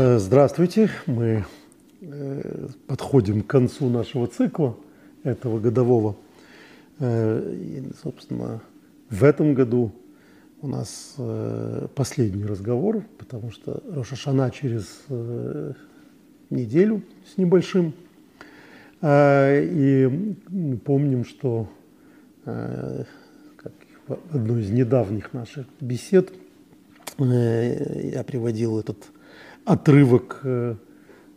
Э, здравствуйте. Мы э, подходим к концу нашего цикла этого годового. Э, и, собственно, в этом году у нас последний разговор, потому что Рошашана через неделю с небольшим. И мы помним, что как в одной из недавних наших бесед я приводил этот отрывок э,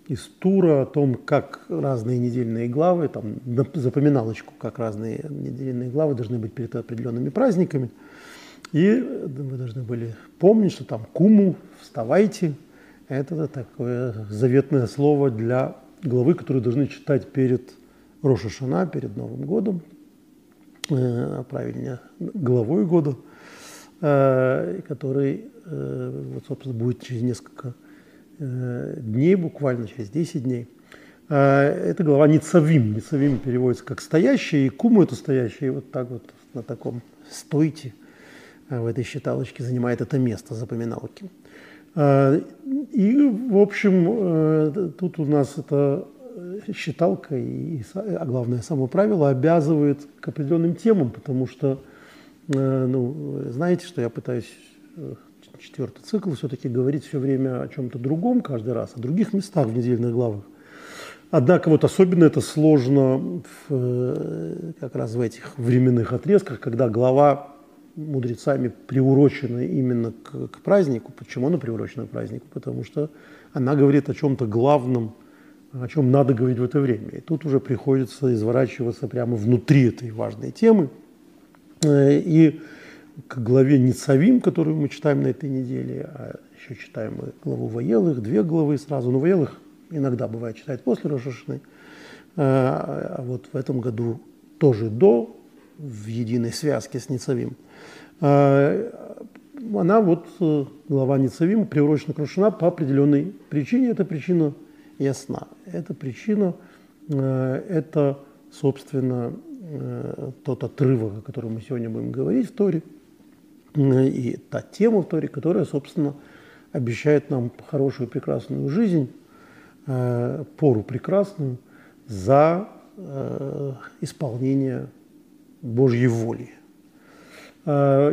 из тура о том, как разные недельные главы, там запоминалочку, как разные недельные главы должны быть перед определенными праздниками. И вы должны были помнить, что там куму, вставайте, это такое заветное слово для главы, которую должны читать перед Рошашана, перед Новым годом, э, а правильнее, главой года, э, который, вот, собственно, будет через несколько Э, дней, буквально через 10 дней. А, это глава Ницавим. Ницавим переводится как «стоящий», и куму это «стоящий», и вот так вот на таком «стойте» в этой считалочке занимает это место запоминалки. А, и, в общем, э, тут у нас это считалка, и, а главное, само правило обязывает к определенным темам, потому что, э, ну, знаете, что я пытаюсь четвертый цикл, все-таки говорить все время о чем-то другом каждый раз, о других местах в недельных главах. Однако вот особенно это сложно в, э, как раз в этих временных отрезках, когда глава мудрецами приурочена именно к, к празднику. Почему она приурочена к празднику? Потому что она говорит о чем-то главном, о чем надо говорить в это время. И тут уже приходится изворачиваться прямо внутри этой важной темы. Э, и к главе Ницавим, которую мы читаем на этой неделе, а еще читаем мы главу Воелых, две главы сразу. Но Воелых иногда бывает читать после Рошашны. А, вот в этом году тоже до, в единой связке с Ницавим. А, она вот, э, глава Ницавим, приурочена к Рошана по определенной причине. Эта причина ясна. Эта причина, э, это, собственно, э, тот отрывок, о котором мы сегодня будем говорить в Торе – и та тема в Торе, которая, собственно, обещает нам хорошую, прекрасную жизнь, э, пору прекрасную за э, исполнение Божьей воли. Э,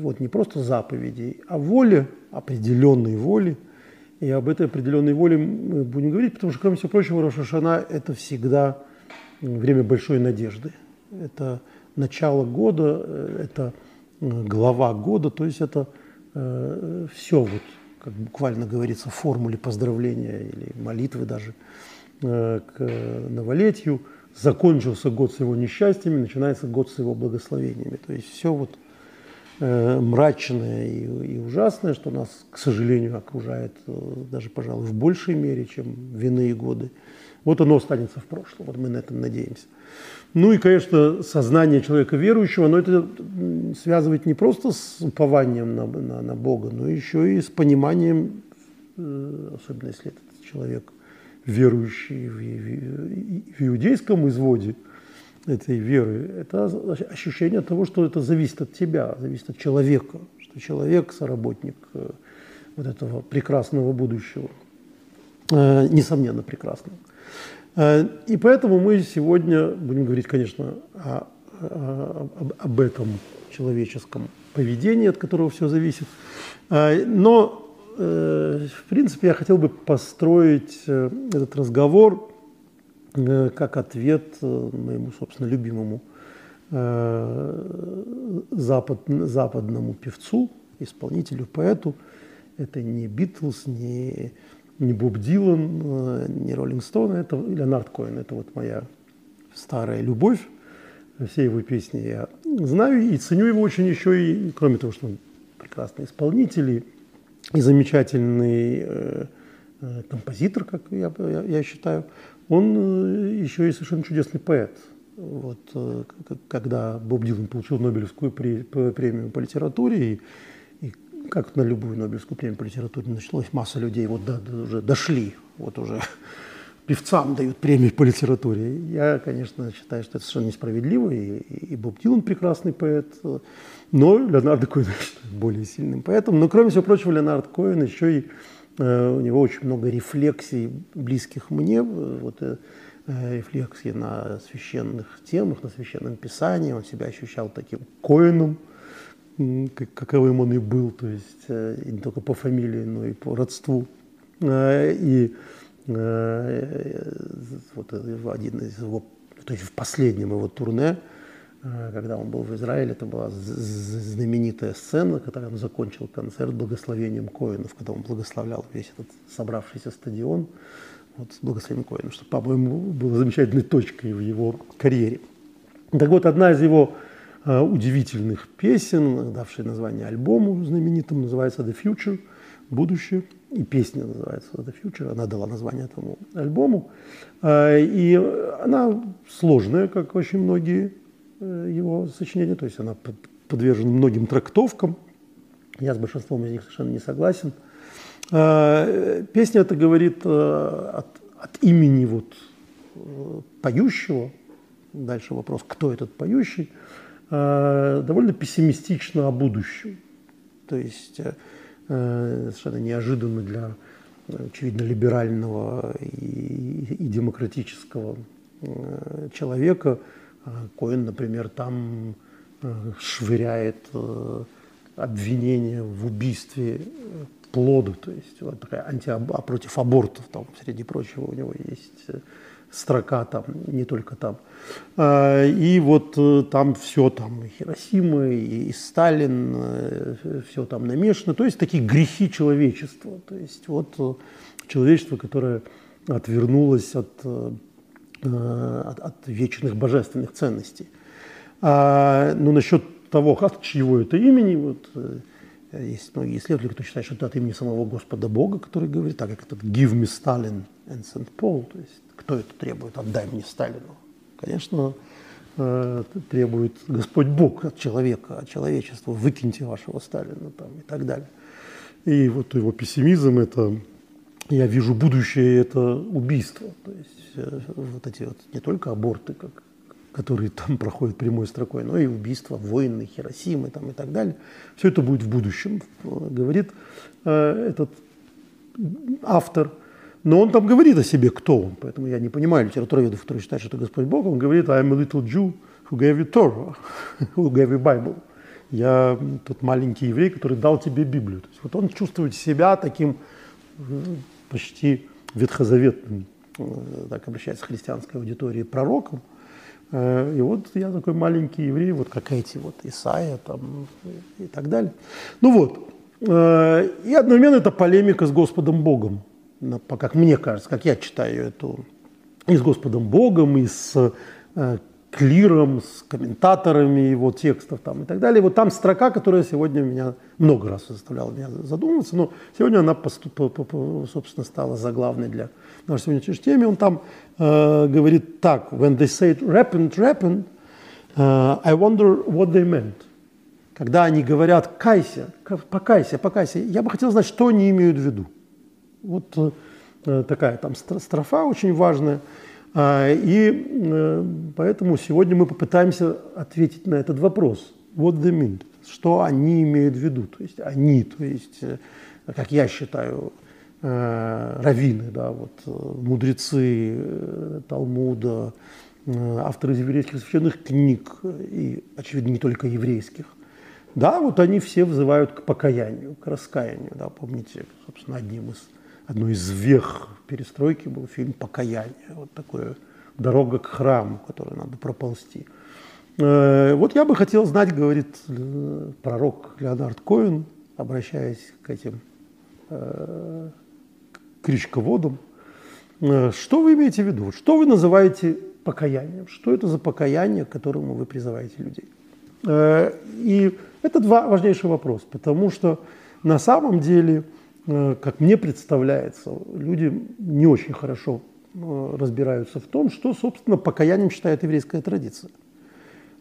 вот не просто заповедей, а воли, определенной воли. И об этой определенной воле мы будем говорить, потому что, кроме всего прочего, Рошашана – это всегда время большой надежды. Это начало года, это глава года, то есть это э, все вот, как буквально говорится, в формуле поздравления или молитвы даже э, к новолетию. Закончился год с его несчастьями, начинается год с его благословениями. То есть все вот э, мрачное и, и ужасное, что нас, к сожалению, окружает э, даже, пожалуй, в большей мере, чем вины и годы. Вот оно останется в прошлом, вот мы на этом надеемся. Ну и, конечно, сознание человека верующего, но это связывает не просто с упованием на, на, на Бога, но еще и с пониманием, э, особенно если этот человек верующий в, в, в иудейском изводе этой веры, это ощущение того, что это зависит от тебя, зависит от человека, что человек соработник э, вот этого прекрасного будущего, э, несомненно прекрасного. Э, и поэтому мы сегодня будем говорить, конечно, о, о, об этом человеческом поведении, от которого все зависит. Э, но, э, в принципе, я хотел бы построить этот разговор как ответ моему, собственно, любимому запад, западному певцу, исполнителю, поэту. Это не Битлз, не не Боб Дилан, э, не Роллинг Стоун, это Леонард Коэн. Это вот моя старая любовь. Все его песни я знаю и ценю его очень еще и, кроме того, что он прекрасный исполнитель и, и замечательный э, э, композитор, как я, я, я считаю, он э, еще и совершенно чудесный поэт. Вот, э, когда Боб Дилан получил Нобелевскую премию по литературе, и как на любую Нобелевскую премию по литературе началось, масса людей вот до, до, уже дошли, вот уже певцам дают премии по литературе. Я, конечно, считаю, что это совершенно несправедливо, и, и Боб Дилан прекрасный поэт, но Леонардо Коэн более сильным поэтом. Но, кроме всего прочего, Леонард Коэн еще и у него очень много рефлексий, близких мне, вот, рефлексии на священных темах, на священном писании. Он себя ощущал таким коином, каковым он и был, то есть не только по фамилии, но и по родству. И вот один из его, то есть в последнем его турне, Э, когда он был в Израиле, это была знаменитая сцена, когда он закончил концерт благословением Коинов, когда он благословлял весь этот собравшийся стадион вот, с благословением Коинов, что, по-моему, было замечательной точкой в его карьере. Так вот, одна из его э, удивительных песен, давшая название альбому знаменитому, называется «The Future», «Будущее», и песня называется «The Future», она дала название этому альбому, э, и она сложная, как очень многие Э, его сочинения, то есть она подвержена многим трактовкам. Я с большинством из них совершенно не согласен. Э, песня это говорит э, от, от имени вот поющего, дальше вопрос, кто этот поющий, довольно пессимистично о будущем. То есть совершенно неожиданно для, очевидно, либерального и, и демократического человека – Коэн, например, там э, швыряет э, обвинение в убийстве э, плода, то есть вот такая анти а против абортов, там, среди прочего, у него есть строка там, не только там. А, и вот там все там, и Хиросима, и Сталин, все там намешано. То есть такие грехи человечества. То есть вот человечество, которое отвернулось от Э, от, от вечных божественных ценностей. А, ну, насчет того, от чьего это имени, вот, э, есть многие исследователи, кто считает, что это от имени самого Господа Бога, который говорит, так как этот «give me Stalin and St. Paul», то есть кто это требует, отдай мне Сталину. Конечно, э, требует Господь Бог от человека, от человечества, выкиньте вашего Сталина там, и так далее. И вот его пессимизм – это я вижу будущее – это убийство. То есть Э, вот эти вот не только аборты, как, которые там проходят прямой строкой, но и убийства, войны, Хиросимы там, и так далее. Все это будет в будущем, говорит э, этот автор. Но он там говорит о себе, кто он. Поэтому я не понимаю литературоведов, которые считают, что это Господь Бог. Он говорит, I'm a little Jew who gave you Torah, who gave you Bible. Я тот маленький еврей, который дал тебе Библию. То есть вот он чувствует себя таким э, почти ветхозаветным Э, так обращается к христианской аудитории, пророком. Э, и вот я такой маленький еврей, вот как эти вот Исаия там и так далее. Ну вот, и одновременно это полемика с Господом Богом, как мне кажется, как я читаю эту, и с Господом Богом, и с клиром, с комментаторами его текстов там, и так далее. Вот там строка, которая сегодня меня много раз заставляла меня задумываться, но сегодня она, собственно, стала заглавной для нашей сегодняшней теме. Он там э, говорит так, when they say repent, repent, uh, I wonder what they meant. Когда они говорят «кайся», «покайся», «покайся», я бы хотел знать, что они имеют в виду. Вот э, такая там строфа очень важная – а, и э, поэтому сегодня мы попытаемся ответить на этот вопрос. What they mean? Что они имеют в виду? То есть они, то есть, э, как я считаю, раввины, да, вот, мудрецы Талмуда, авторы еврейских священных книг, и, очевидно, не только еврейских, да, вот они все взывают к покаянию, к раскаянию. Да, помните, собственно, одним из одной из вех перестройки был фильм «Покаяние». Вот такое «Дорога к храму», которую надо проползти. Э, вот я бы хотел знать, говорит э, пророк Леонард Коин, обращаясь к этим э, крючководам, что вы имеете в виду? Что вы называете покаянием? Что это за покаяние, к которому вы призываете людей? И это два важнейших вопроса, потому что на самом деле – как мне представляется, люди не очень хорошо э, разбираются в том, что, собственно, покаянием считает еврейская традиция.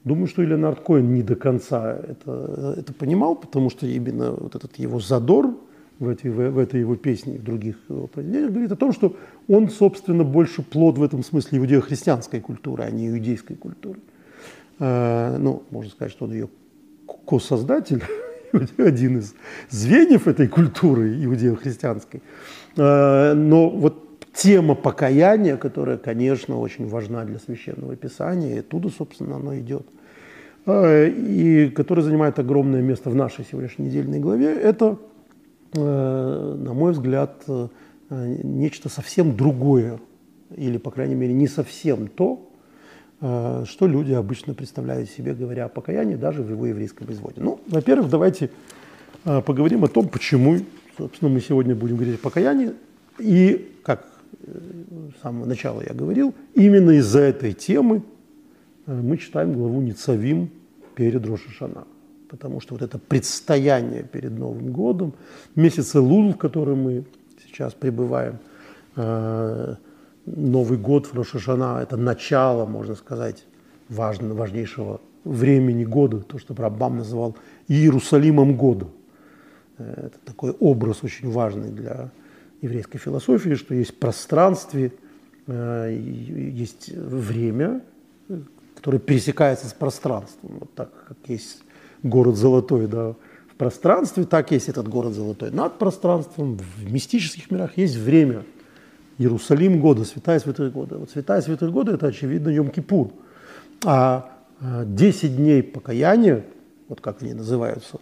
Думаю, что и Леонард Коэн не до конца это, это понимал, потому что именно вот этот его задор в, этой, в, в этой его песне и в других его произведениях говорит о том, что он, собственно, больше плод в этом смысле иудео-христианской культуры, а не иудейской культуры. Э, ну, можно сказать, что он ее ко-создатель, один из звеньев этой культуры иудео-христианской. Э, но вот тема покаяния, которая, конечно, очень важна для священного писания, и оттуда, собственно, оно идет, э, и которая занимает огромное место в нашей сегодняшней недельной главе, это, на мой взгляд, нечто совсем другое, или, по крайней мере, не совсем то, Э, что люди обычно представляют себе, говоря о покаянии, даже в его еврейском изводе. Ну, во-первых, давайте э, поговорим о том, почему, собственно, мы сегодня будем говорить о покаянии. И, как э, с самого начала я говорил, именно из-за этой темы мы читаем главу Ницавим перед Рошашана. Потому что вот это предстояние перед Новым годом, месяц Лул, в котором мы сейчас пребываем, Новый год в Рошашана – это начало, можно сказать, важного, важнейшего времени года, то, что Раббам называл Иерусалимом года. Э, это такой образ очень важный для еврейской философии, что есть пространство, э, есть время, которое пересекается с пространством. Вот так, как есть город Золотой да, в пространстве, так есть этот город Золотой над пространством. В мистических мирах есть время – Иерусалим года, святая святых года. Вот святая святых года – это, очевидно, Йом-Кипур. А 10 а, дней покаяния, вот как они называются,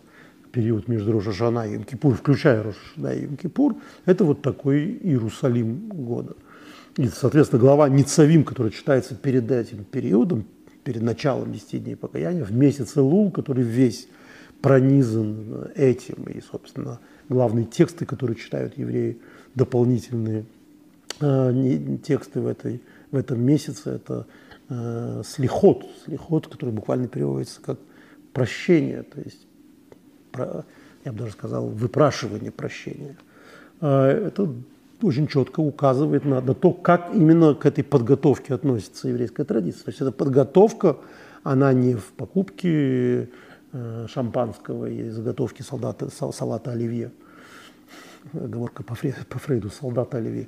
период между Рошашана и Йом-Кипур, включая Рошашана и Йом-Кипур, это вот такой Иерусалим года. И, соответственно, глава Ницавим, которая читается перед этим периодом, перед началом 10 дней покаяния, в месяц Лул, который весь пронизан этим, и, собственно, главные тексты, которые читают евреи, дополнительные – тексты в, этой, в этом месяце, это э, слихот, слихот, который буквально переводится как прощение, то есть, про, я бы даже сказал, выпрашивание прощения. Э, это очень четко указывает на, на то, как именно к этой подготовке относится еврейская традиция. То есть эта подготовка, она не в покупке э, шампанского и заготовке солдата, салата оливье, оговорка по, Фрейду, «Солдат Оливье»,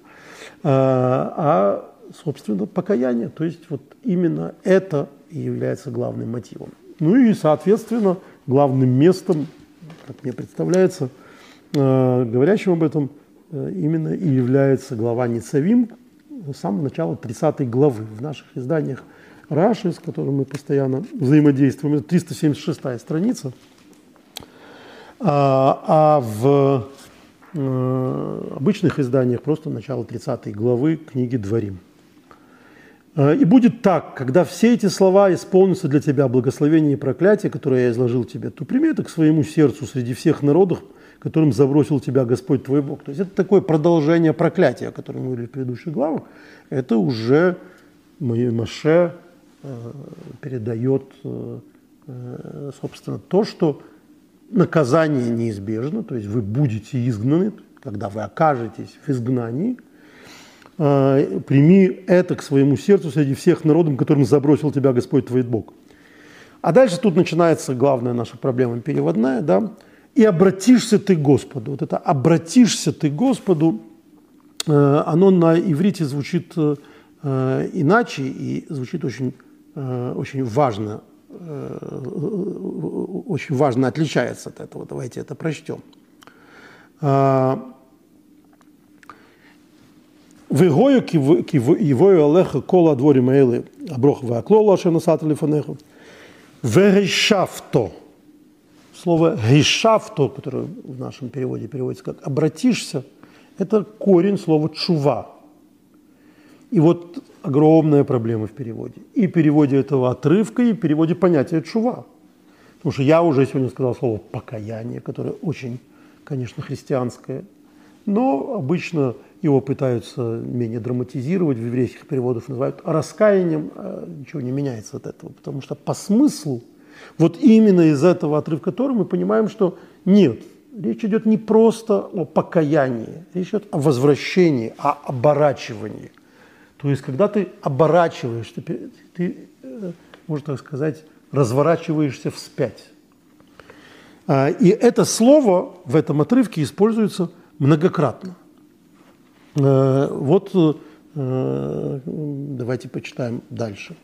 а, а, собственно, покаяние. То есть вот именно это и является главным мотивом. Ну и, соответственно, главным местом, как мне представляется, э, говорящим об этом э, именно и является глава Ницавим с самого начала 30 главы. В наших изданиях Раши, с которым мы постоянно взаимодействуем, это 376 страница. А, а в обычных изданиях просто начало 30 главы книги «Дворим». Э, «И будет так, когда все эти слова исполнятся для тебя благословение и проклятие, которое я изложил тебе, то прими это к своему сердцу среди всех народов, которым забросил тебя Господь твой Бог». То есть это такое продолжение проклятия, о котором мы говорили в предыдущих главах. Это уже Маше э, передает, собственно, то, что наказание неизбежно, то есть вы будете изгнаны, когда вы окажетесь в изгнании, а, прими это к своему сердцу среди всех народов, которым забросил тебя Господь твой Бог. А дальше тут начинается главная наша проблема переводная, да, и обратишься ты Господу. Вот это обратишься ты Господу, э, оно на иврите звучит э, иначе и звучит очень, э, очень важно очень важно отличается от этого. Давайте это прочтем. Вегою кивою алеха кола дворі мейли аброх веаклола, що насати лифанеху. Вегешавто. Слово гешавто, которое в нашем переводе переводится как «обратишься», это корень слова «чува». И вот огромная проблема в переводе. И переводе этого отрывка, и переводе понятия чува. Потому что я уже сегодня сказал слово «покаяние», которое очень, конечно, христианское, но обычно его пытаются менее драматизировать, в еврейских переводах называют раскаянием, а ничего не меняется от этого, потому что по смыслу, вот именно из этого отрывка Торы мы понимаем, что нет, речь идет не просто о покаянии, речь идет о возвращении, о оборачивании – то есть, когда ты оборачиваешься, ты, ты э, можно так сказать, разворачиваешься вспять. А, и это слово в этом отрывке используется многократно. Э, вот э, давайте почитаем дальше.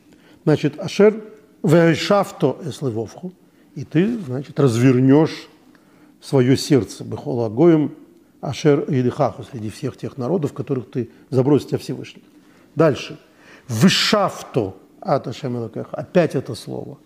Значит, Ашер вешавто эслевовху, и ты, значит, развернешь свое сердце, Бехола Гоем, Ашер и Илихаху, среди всех тех народов, которых ты забросил тебя Всевышний. Дальше. Вышафто от Ашем Опять это слово.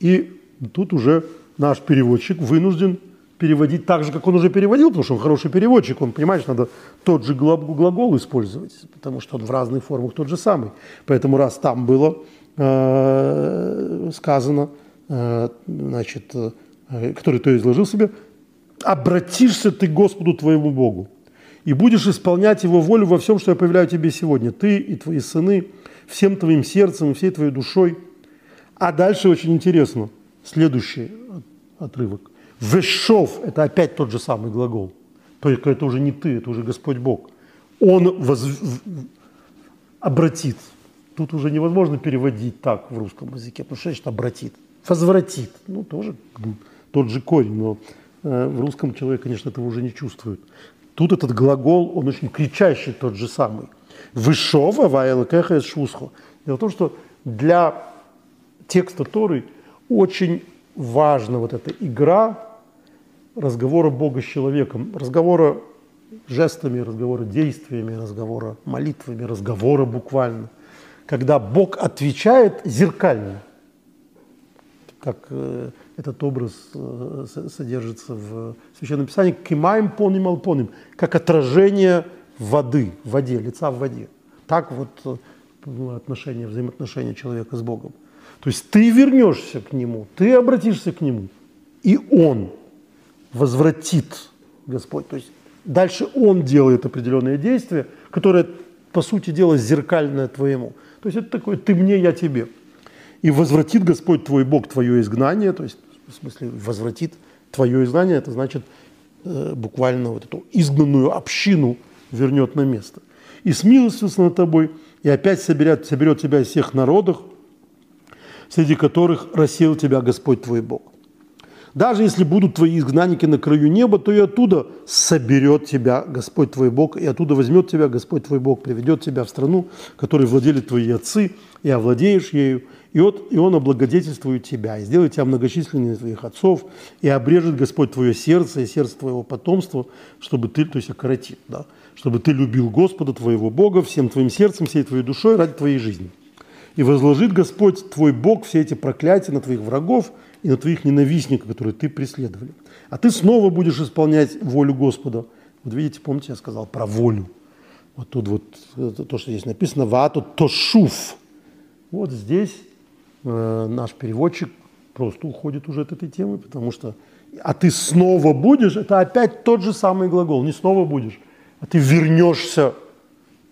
И тут уже наш переводчик вынужден переводить так же, как он уже переводил, потому что он хороший переводчик, он, понимаешь, надо тот же глагол использовать, потому что он в разных формах тот же самый. Поэтому раз там было э, сказано, э, значит, э, который то изложил себе, обратишься ты Господу твоему Богу и будешь исполнять Его волю во всем, что я повеляю тебе сегодня, ты и твои сыны, всем твоим сердцем всей твоей душой. А дальше очень интересно, следующий отрывок. Вешов – это опять тот же самый глагол. Только это уже не ты, это уже Господь Бог. Он воз... обратит. Тут уже невозможно переводить так в русском языке, потому что значит обратит. Возвратит. Ну, тоже тот же корень, но э, в русском человек, конечно, этого уже не чувствует. Тут этот глагол, он очень кричащий тот же самый. Вышова ваэлкеха из шусхо. Дело в том, что для текста Торы очень важна вот эта игра разговора Бога с человеком, разговора жестами, разговора действиями, разговора молитвами, разговора буквально. Когда Бог отвечает зеркально, как э, этот образ э, содержится в Священном Писании, кимаем поним алпоним, как отражение воды, в воде, лица в воде. Так вот э, отношения, взаимоотношения человека с Богом. То есть ты вернешься к Нему, ты обратишься к Нему, и Он возвратит Господь. То есть дальше Он делает определенные действия, которые, по сути дела, зеркальное твоему. То есть это такое «ты мне, я тебе». И возвратит Господь твой Бог твое изгнание, то есть в смысле возвратит твое изгнание, это значит э, буквально вот эту изгнанную общину вернет на место. И смилостивится над тобой, и опять соберет, соберет тебя из всех народов, среди которых рассеял тебя Господь твой Бог. Даже если будут твои изгнанники на краю неба, то и оттуда соберет тебя Господь твой Бог, и оттуда возьмет тебя Господь твой Бог, приведет тебя в страну, которой владели твои отцы, и овладеешь ею, и, вот, и Он облагодетельствует тебя, и сделает тебя многочисленнее твоих отцов, и обрежет Господь твое сердце и сердце твоего потомства, чтобы ты, то есть окоротит, да, чтобы ты любил Господа твоего Бога всем твоим сердцем, всей твоей душой ради твоей жизни. И возложит Господь твой Бог все эти проклятия на твоих врагов – и на твоих ненавистников, которые ты преследовали. А ты снова будешь исполнять волю Господа. Вот видите, помните, я сказал про волю. Вот тут вот то, что здесь написано, вату тошуф. Вот здесь э, наш переводчик просто уходит уже от этой темы, потому что а ты снова будешь, это опять тот же самый глагол, не снова будешь, а ты вернешься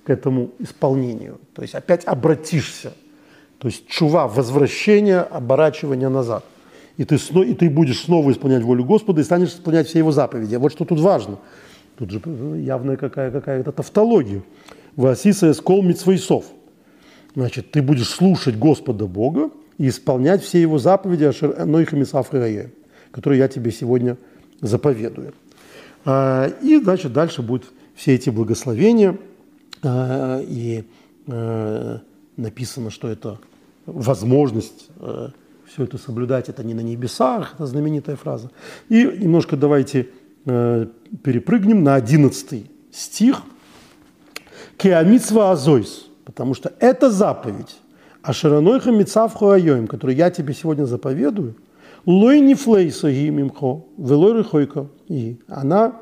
к этому исполнению, то есть опять обратишься. То есть чува, возвращение, оборачивание назад – и ты, и ты будешь снова исполнять волю Господа и станешь исполнять все его заповеди. Вот что тут важно. Тут же явная какая, какая-то тавтология. Васиса эскол митсвейсов. Значит, ты будешь слушать Господа Бога и исполнять все его заповеди, которые я тебе сегодня заповедую. А, и, значит, дальше будут все эти благословения. А, и а, написано, что это возможность все это соблюдать, это не на небесах, это знаменитая фраза. И немножко давайте перепрыгнем на 11 стих. Кеамитсва азойс, потому что это заповедь. А широнойха мицавху айоим, которую я тебе сегодня заповедую, лой не флейса мимхо, велой рыхойка. И она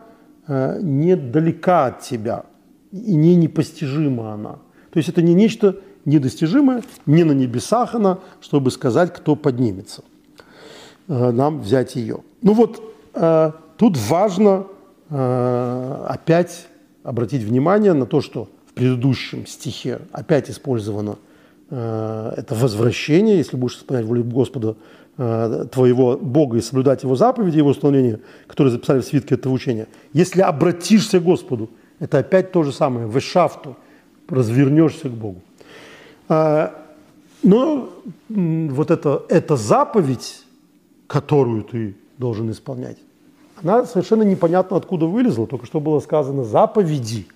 э, недалека от тебя, и не непостижима она. То есть это не нечто недостижимая, не на небесах она, чтобы сказать, кто поднимется. Э, нам взять ее. Ну вот, э, тут важно э, опять обратить внимание на то, что предыдущем стихе опять использовано это возвращение, если будешь исполнять волю Господа твоего Бога и соблюдать Его заповеди, Его установления, которые записали в свитке этого учения. Если обратишься к Господу, это опять то же самое, в эшафту, развернешься к Богу. А, но вот это, эта заповедь, которую ты должен исполнять, она совершенно непонятно откуда вылезла. Только что было сказано «заповеди».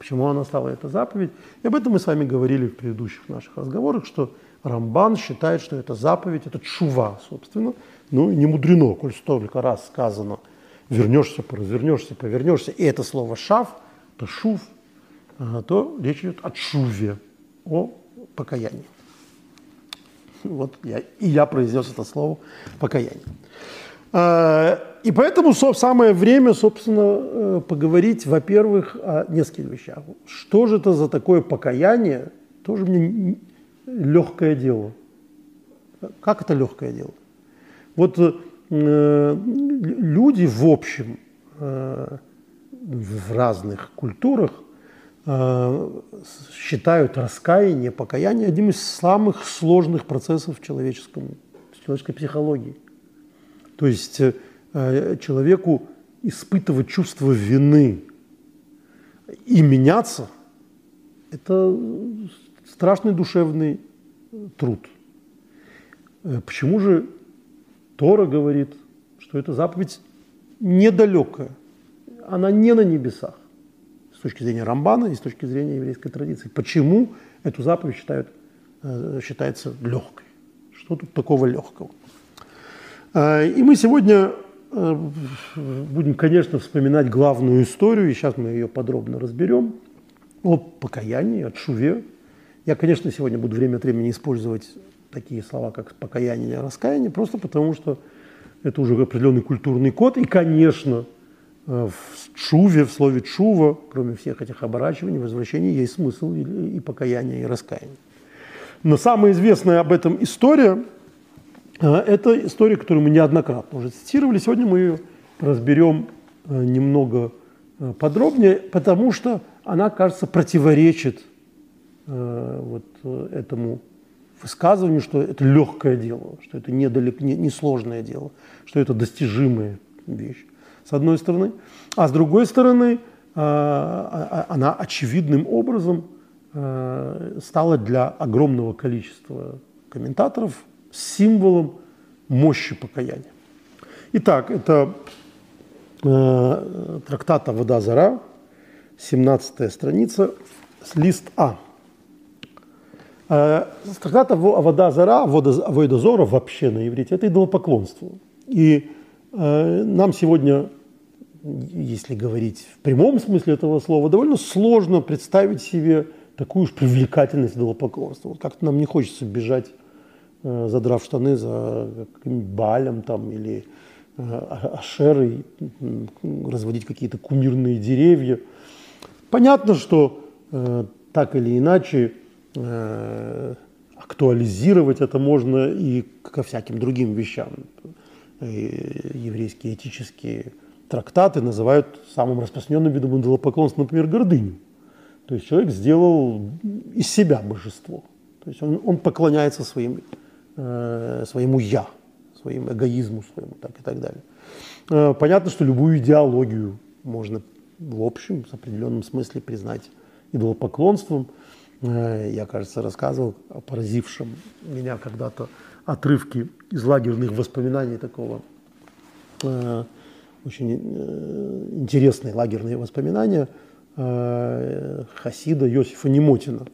Почему она стала эта заповедь? И об этом мы с вами говорили в предыдущих наших разговорах, что Рамбан считает, что это заповедь, это чува, собственно. Ну, не мудрено, коль столько раз сказано вернешься, развернешься, повернешься, и это слово «шав», то «шув», то речь идет о шуве, о покаянии. Вот я, и я произнес это слово «покаяние». А, и поэтому самое время, собственно, э, поговорить, во-первых, о нескольких вещах. Что же это за такое покаяние? Тоже мне легкое дело. Как это легкое дело? Вот э, люди в общем э, в разных культурах считают раскаяние, покаяние одним из самых сложных процессов в человеческом, в человеческой психологии. То есть э, человеку испытывать чувство вины и меняться – это страшный душевный труд. Э, почему же Тора говорит, что эта заповедь недалекая, она не на небесах с точки зрения Рамбана и с точки зрения еврейской традиции. Почему эту заповедь считают, э, считается легкой? Что тут такого легкого? Э, и мы сегодня э, будем, конечно, вспоминать главную историю, и сейчас мы ее подробно разберем, о покаянии, о шуве. Я, конечно, сегодня буду время от времени использовать такие слова, как покаяние и раскаяние, просто потому что это уже определенный культурный код. И, конечно, э, в чуве, в слове чува, кроме всех этих оборачиваний, возвращений, есть смысл и, покаяния, и раскаяния. Но самая известная об этом история это история, которую мы неоднократно уже цитировали. Сегодня мы ее разберем э, немного подробнее, потому что она, кажется, противоречит вот этому высказыванию, что это легкое дело, что это недалек, не, сложное дело, что это достижимая вещь, с одной стороны. А с другой стороны, а, а, она очевидным образом а, стала для огромного количества комментаторов символом мощи покаяния. Итак, это трактата «Вода Зара», 17 страница, лист А – Трактат вода Зара, Авойда Зора вообще на иврите – это идолопоклонство. И э, нам сегодня, если говорить в прямом смысле этого слова, довольно сложно представить себе такую уж привлекательность идолопоклонства. Вот как-то нам не хочется бежать, э, задрав штаны за каким-нибудь балем там, или э, ашерой, разводить какие-то кумирные деревья. Понятно, что так или иначе Э, актуализировать это можно и ко всяким другим вещам. И еврейские этические трактаты называют самым распространенным видом идолопоклонства, например, гордыню. То есть человек сделал из себя божество. То есть он, он поклоняется своим, э, своему «я», своим эгоизму своему так и так далее. Э, понятно, что любую идеологию можно в общем, с определенном смысле признать идолопоклонством – Э, я, кажется, рассказывал о поразившем меня когда-то отрывке из лагерных воспоминаний такого э, очень интересные лагерные воспоминания Хасида Йосифа Немотина.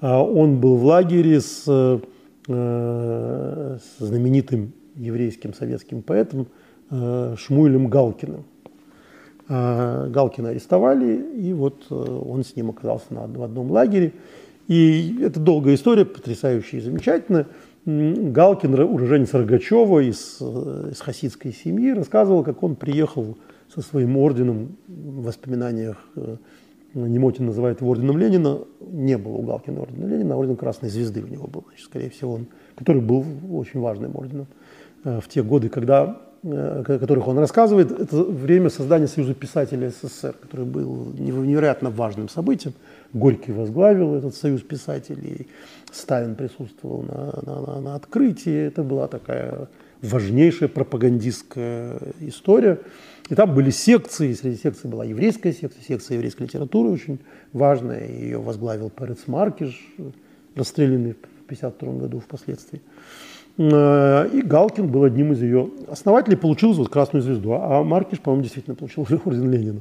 Он был в лагере с, с знаменитым еврейским советским поэтом Шмуилем Галкиным. А, Галкина арестовали, и вот э, он с ним оказался на, в одном лагере. И это долгая история, потрясающая и замечательная. Галкин, уроженец Рогачева из, э, из хасидской семьи, рассказывал, как он приехал со своим орденом в воспоминаниях э, Немотин называет его орденом Ленина. Не было у Галкина ордена Ленина, а орден Красной Звезды у него был. Значит, скорее всего, он, который был очень важным орденом в те годы, когда Э, о которых он рассказывает, это время создания Союза писателей СССР, который был невероятно важным событием. Горький возглавил этот Союз писателей, Сталин присутствовал на, на, на, на открытии. Это была такая важнейшая пропагандистская история. И там были секции, среди секций была еврейская секция, секция еврейской литературы очень важная. Ее возглавил Парец Маркиш, расстрелянный в 1952 году впоследствии. Э, и Галкин был одним из ее основателей, получил вот красную звезду, а Маркиш, по-моему, действительно получил орден Ленина.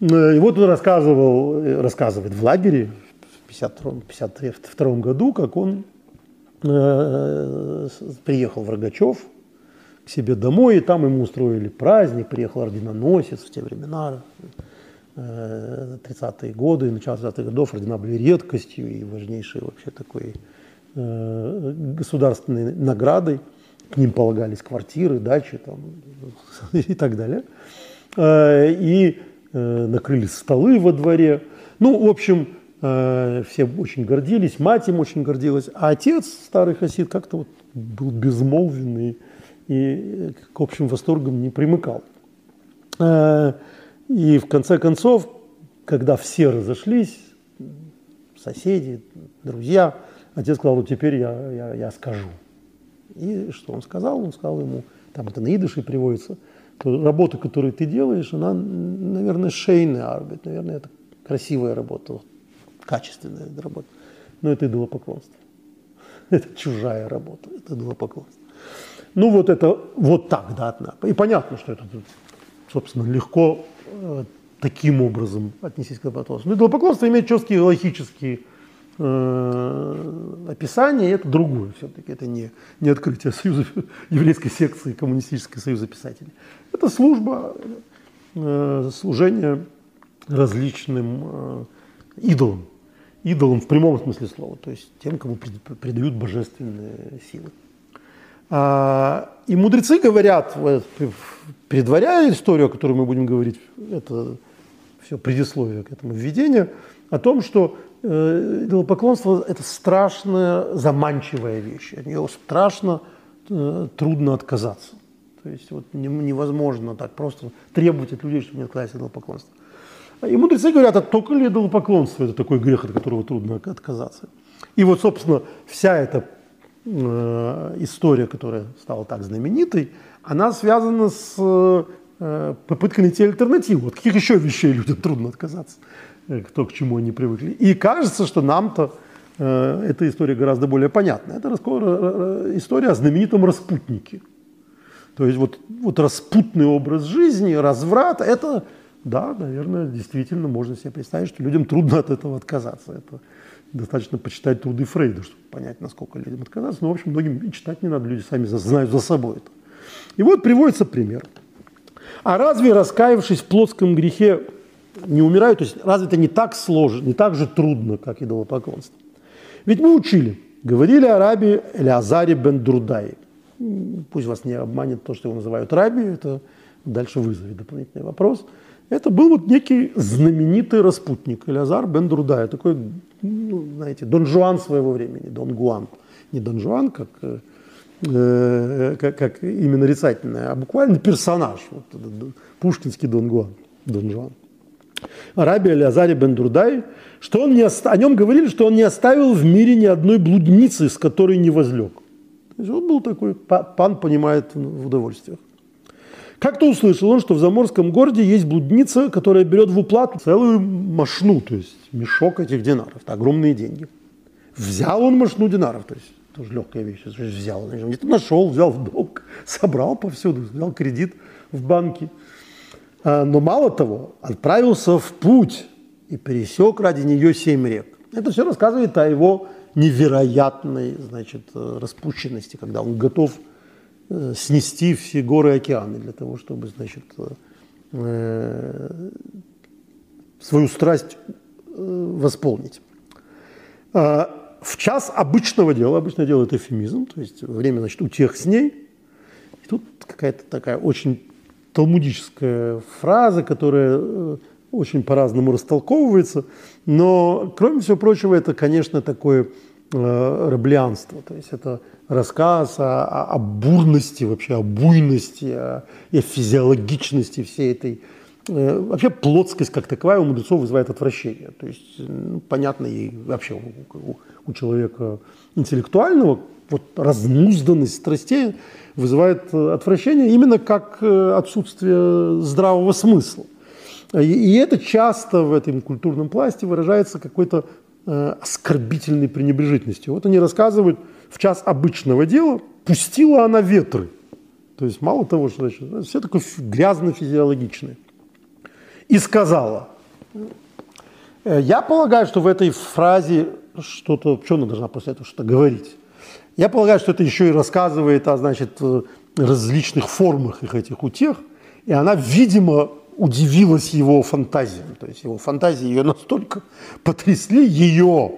Э, и вот он рассказывал, э, рассказывает в лагере в 1952 году, как он приехал в Рогачев, к себе домой, и там ему устроили праздник, приехал орденоносец в те времена, 30-е годы, начало 30-х годов, ордена были редкостью и важнейшей вообще такой государственной наградой. К ним полагались квартиры, дачи там, и так далее. И накрыли столы во дворе. Ну, в общем, все очень гордились, мать им очень гордилась, а отец, старый хасид, как-то вот был безмолвенный и к общим восторгам не примыкал. И в конце концов, когда все разошлись, соседи, друзья, отец сказал, вот теперь я, я, я скажу. И что он сказал? Он сказал ему, там это на идыше приводится, то работа, которую ты делаешь, она, наверное, шейная арбит, наверное, это красивая работа, качественная работа, но это идолопоклонство. Это чужая работа, это идолопоклонство. Ну вот это вот так, да, и понятно, что это, собственно, легко э, таким образом отнестись к идолопоклонству. Но идолопоклонство имеет четкие логические э, описания, и это другое все-таки, это не, не открытие союза, еврейской секции Коммунистического союза писателей. Это служба, э, служение различным э, идолам, идолам в прямом смысле слова, то есть тем, кому придают божественные силы. А, и мудрецы говорят, предваряя историю, о которой мы будем говорить, это все предисловие к этому введению, о том, что э, идолопоклонство – это страшная, заманчивая вещь. От нее страшно э, трудно отказаться. То есть вот невозможно так просто требовать от людей, чтобы не отказались от идолопоклонства. И мудрецы говорят, а только ли идолопоклонство – это такой грех, от которого трудно отказаться. И вот, собственно, вся эта э, история, которая стала так знаменитой, она связана с э, попыткой найти альтернативу. От каких еще вещей людям трудно отказаться, э, кто к чему они привыкли. И кажется, что нам-то э, эта история гораздо более понятна. Это история о знаменитом распутнике. То есть вот, вот распутный образ жизни, разврат – это да, наверное, действительно можно себе представить, что людям трудно от этого отказаться. Это достаточно почитать труды Фрейда, чтобы понять, насколько людям отказаться. Но, в общем, многим и читать не надо, люди сами знают за собой это. И вот приводится пример. А разве, раскаявшись в плотском грехе, не умирают? То есть разве это не так сложно, не так же трудно, как идолопоклонство? Ведь мы учили, говорили о рабе Элеазаре бен Друдай. Пусть вас не обманет то, что его называют раби, это дальше вызовет дополнительный вопрос – это был вот некий знаменитый распутник, Элязар бен Друдай, такой, ну, знаете, Дон Жуан своего времени, Дон Гуан. Не Дон Жуан, как, э, как, как именно нарицательное, а буквально персонаж, вот, пушкинский Дон Гуан, Дон Жуан. Арабия Элязаре бен Друдай, что он не оста... о нем говорили, что он не оставил в мире ни одной блудницы, с которой не возлег. То есть он был такой, пан понимает в удовольствиях. Как-то услышал он, что в заморском городе есть блудница, которая берет в уплату целую машну, то есть мешок этих динаров. Это огромные деньги. Взял он машну динаров, то есть тоже легкая вещь, взял, где-то нашел, взял в долг, собрал повсюду, взял кредит в банке. А, но мало того, отправился в путь и пересек ради нее семь рек. Это все рассказывает о его невероятной значит, распущенности, когда он готов Э, снести все горы и океаны для того, чтобы, значит, э, свою страсть э, восполнить. А в час обычного дела, обычное дело это эфемизм, то есть время, значит, у тех с ней. И тут какая-то такая очень талмудическая фраза, которая очень по-разному растолковывается, но, кроме всего прочего, это, конечно, такое э, раблианство, то есть это рассказ о, о, о бурности, вообще о буйности, о, о физиологичности всей этой э, Вообще плотскость как таковая у мудрецов вызывает отвращение. То есть, ну, понятно, и вообще у, у, у человека интеллектуального вот разнузданность страстей вызывает отвращение именно как э, отсутствие здравого смысла. И, и это часто в этом культурном пласте выражается какой-то э, оскорбительной пренебрежительностью. Вот они рассказывают, в час обычного дела пустила она ветры. То есть мало того, что значит, все такое грязно-физиологичное. И сказала, «Э, я полагаю, что в этой фразе что-то, что она должна после этого что-то говорить? Я полагаю, что это еще и рассказывает о, значит, различных формах их этих утех, и она, видимо, удивилась его фантазиям. То есть его фантазии ее настолько потрясли, ее,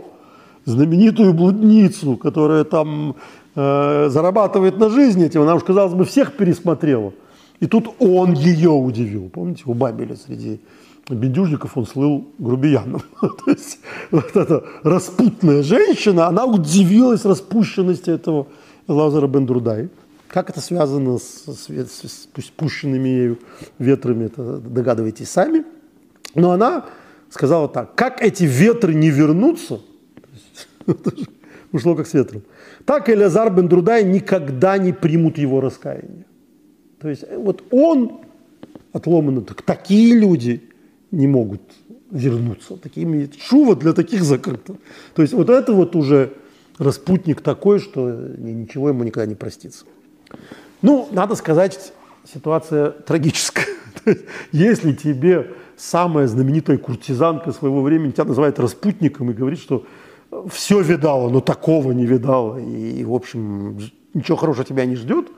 знаменитую блудницу, которая там э, зарабатывает на жизнь этим, она уж, казалось бы, всех пересмотрела. И тут он ее удивил. Помните, у Бабеля среди бендюжников он слыл грубияном. То есть вот эта распутная женщина, она удивилась распущенности этого Лазара Бендрудая. Как это связано с, с, с, пущенными ветрами, это догадываетесь сами. Но она сказала так, как эти ветры не вернутся, ушло как с ветром, так Элязар Бендрудай никогда не примут его раскаяние. То есть э, вот он отломан, так, такие люди не могут вернуться. Такими, шува для таких закрыта. То есть вот это вот уже распутник такой, что ничего ему никогда не простится. Ну, надо сказать, ситуация трагическая. Если тебе самая знаменитая куртизанка своего времени тебя называет распутником и говорит, что все видала, но такого не видала, и, в общем, ничего хорошего тебя не ждет,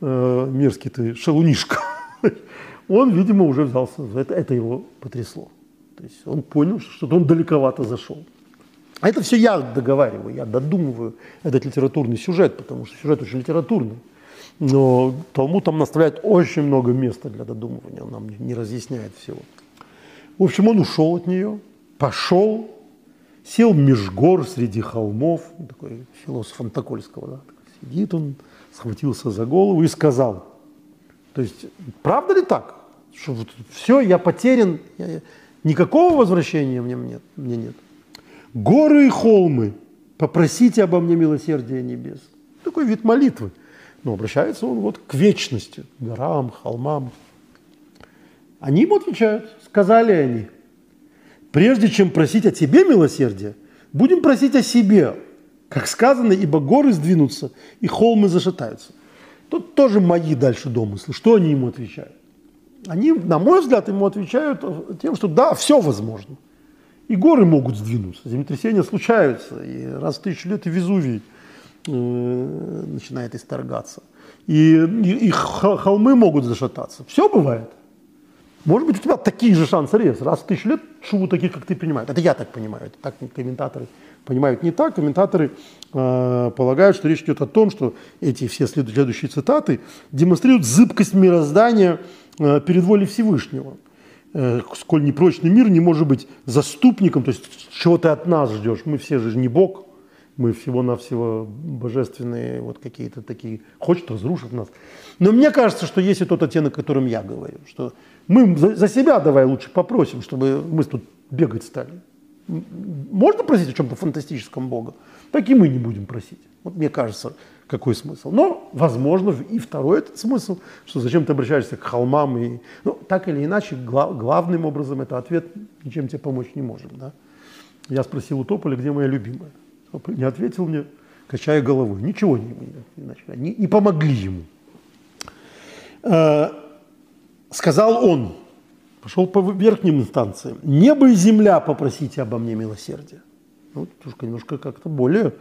э, мерзкий ты шалунишка, он, видимо, уже взялся, это, это его потрясло. То есть он понял, что он далековато зашел. А это все я договариваю, я додумываю этот литературный сюжет, потому что сюжет очень литературный. Но Талмуд там наставляет очень много места для додумывания, он нам не разъясняет всего. В общем, он ушел от нее, пошел, сел меж гор среди холмов, такой философ Антокольского, да, сидит он, схватился за голову и сказал, то есть, правда ли так, что вот все, я потерян, я, никакого возвращения мне нет, мне нет. Горы и холмы, попросите обо мне милосердия небес. Такой вид молитвы. Но обращается он вот к вечности, горам, холмам. Они ему отвечают, сказали они, прежде чем просить о тебе милосердия, будем просить о себе, как сказано, ибо горы сдвинутся и холмы зашатаются. Тут тоже мои дальше домыслы. Что они ему отвечают? Они, на мой взгляд, ему отвечают тем, что да, все возможно. И горы могут сдвинуться, землетрясения случаются, и раз в тысячу лет и Везувий начинает исторгаться. И, и, и холмы могут зашататься. Все бывает. Может быть, у тебя такие же шансы есть. Раз в тысячу лет шубу таких, как ты, принимают. Это я так понимаю. Это так комментаторы понимают не так. Комментаторы э, полагают, что речь идет о том, что эти все следующие цитаты демонстрируют зыбкость мироздания э, перед волей Всевышнего. Э, сколь непрочный мир не может быть заступником, то есть чего ты от нас ждешь? Мы все же не Бог, мы всего-навсего божественные, вот какие-то такие, хочет разрушить нас. Но мне кажется, что есть и тот оттенок, о котором я говорю, что мы за, за себя давай лучше попросим, чтобы мы тут бегать стали. Можно просить о чем-то фантастическом Бога, так и мы не будем просить. Вот мне кажется, какой смысл. Но, возможно, и второй этот смысл, что зачем ты обращаешься к холмам. И, ну, так или иначе, глав, главным образом это ответ, ничем тебе помочь не можем. Да? Я спросил у Тополя, где моя любимая. Не ответил мне, качая головой. Ничего не, не, не, не помогли ему. Э, сказал он, пошел по верхним инстанциям, небо и земля попросите обо мне милосердия. Ну, немножко как-то более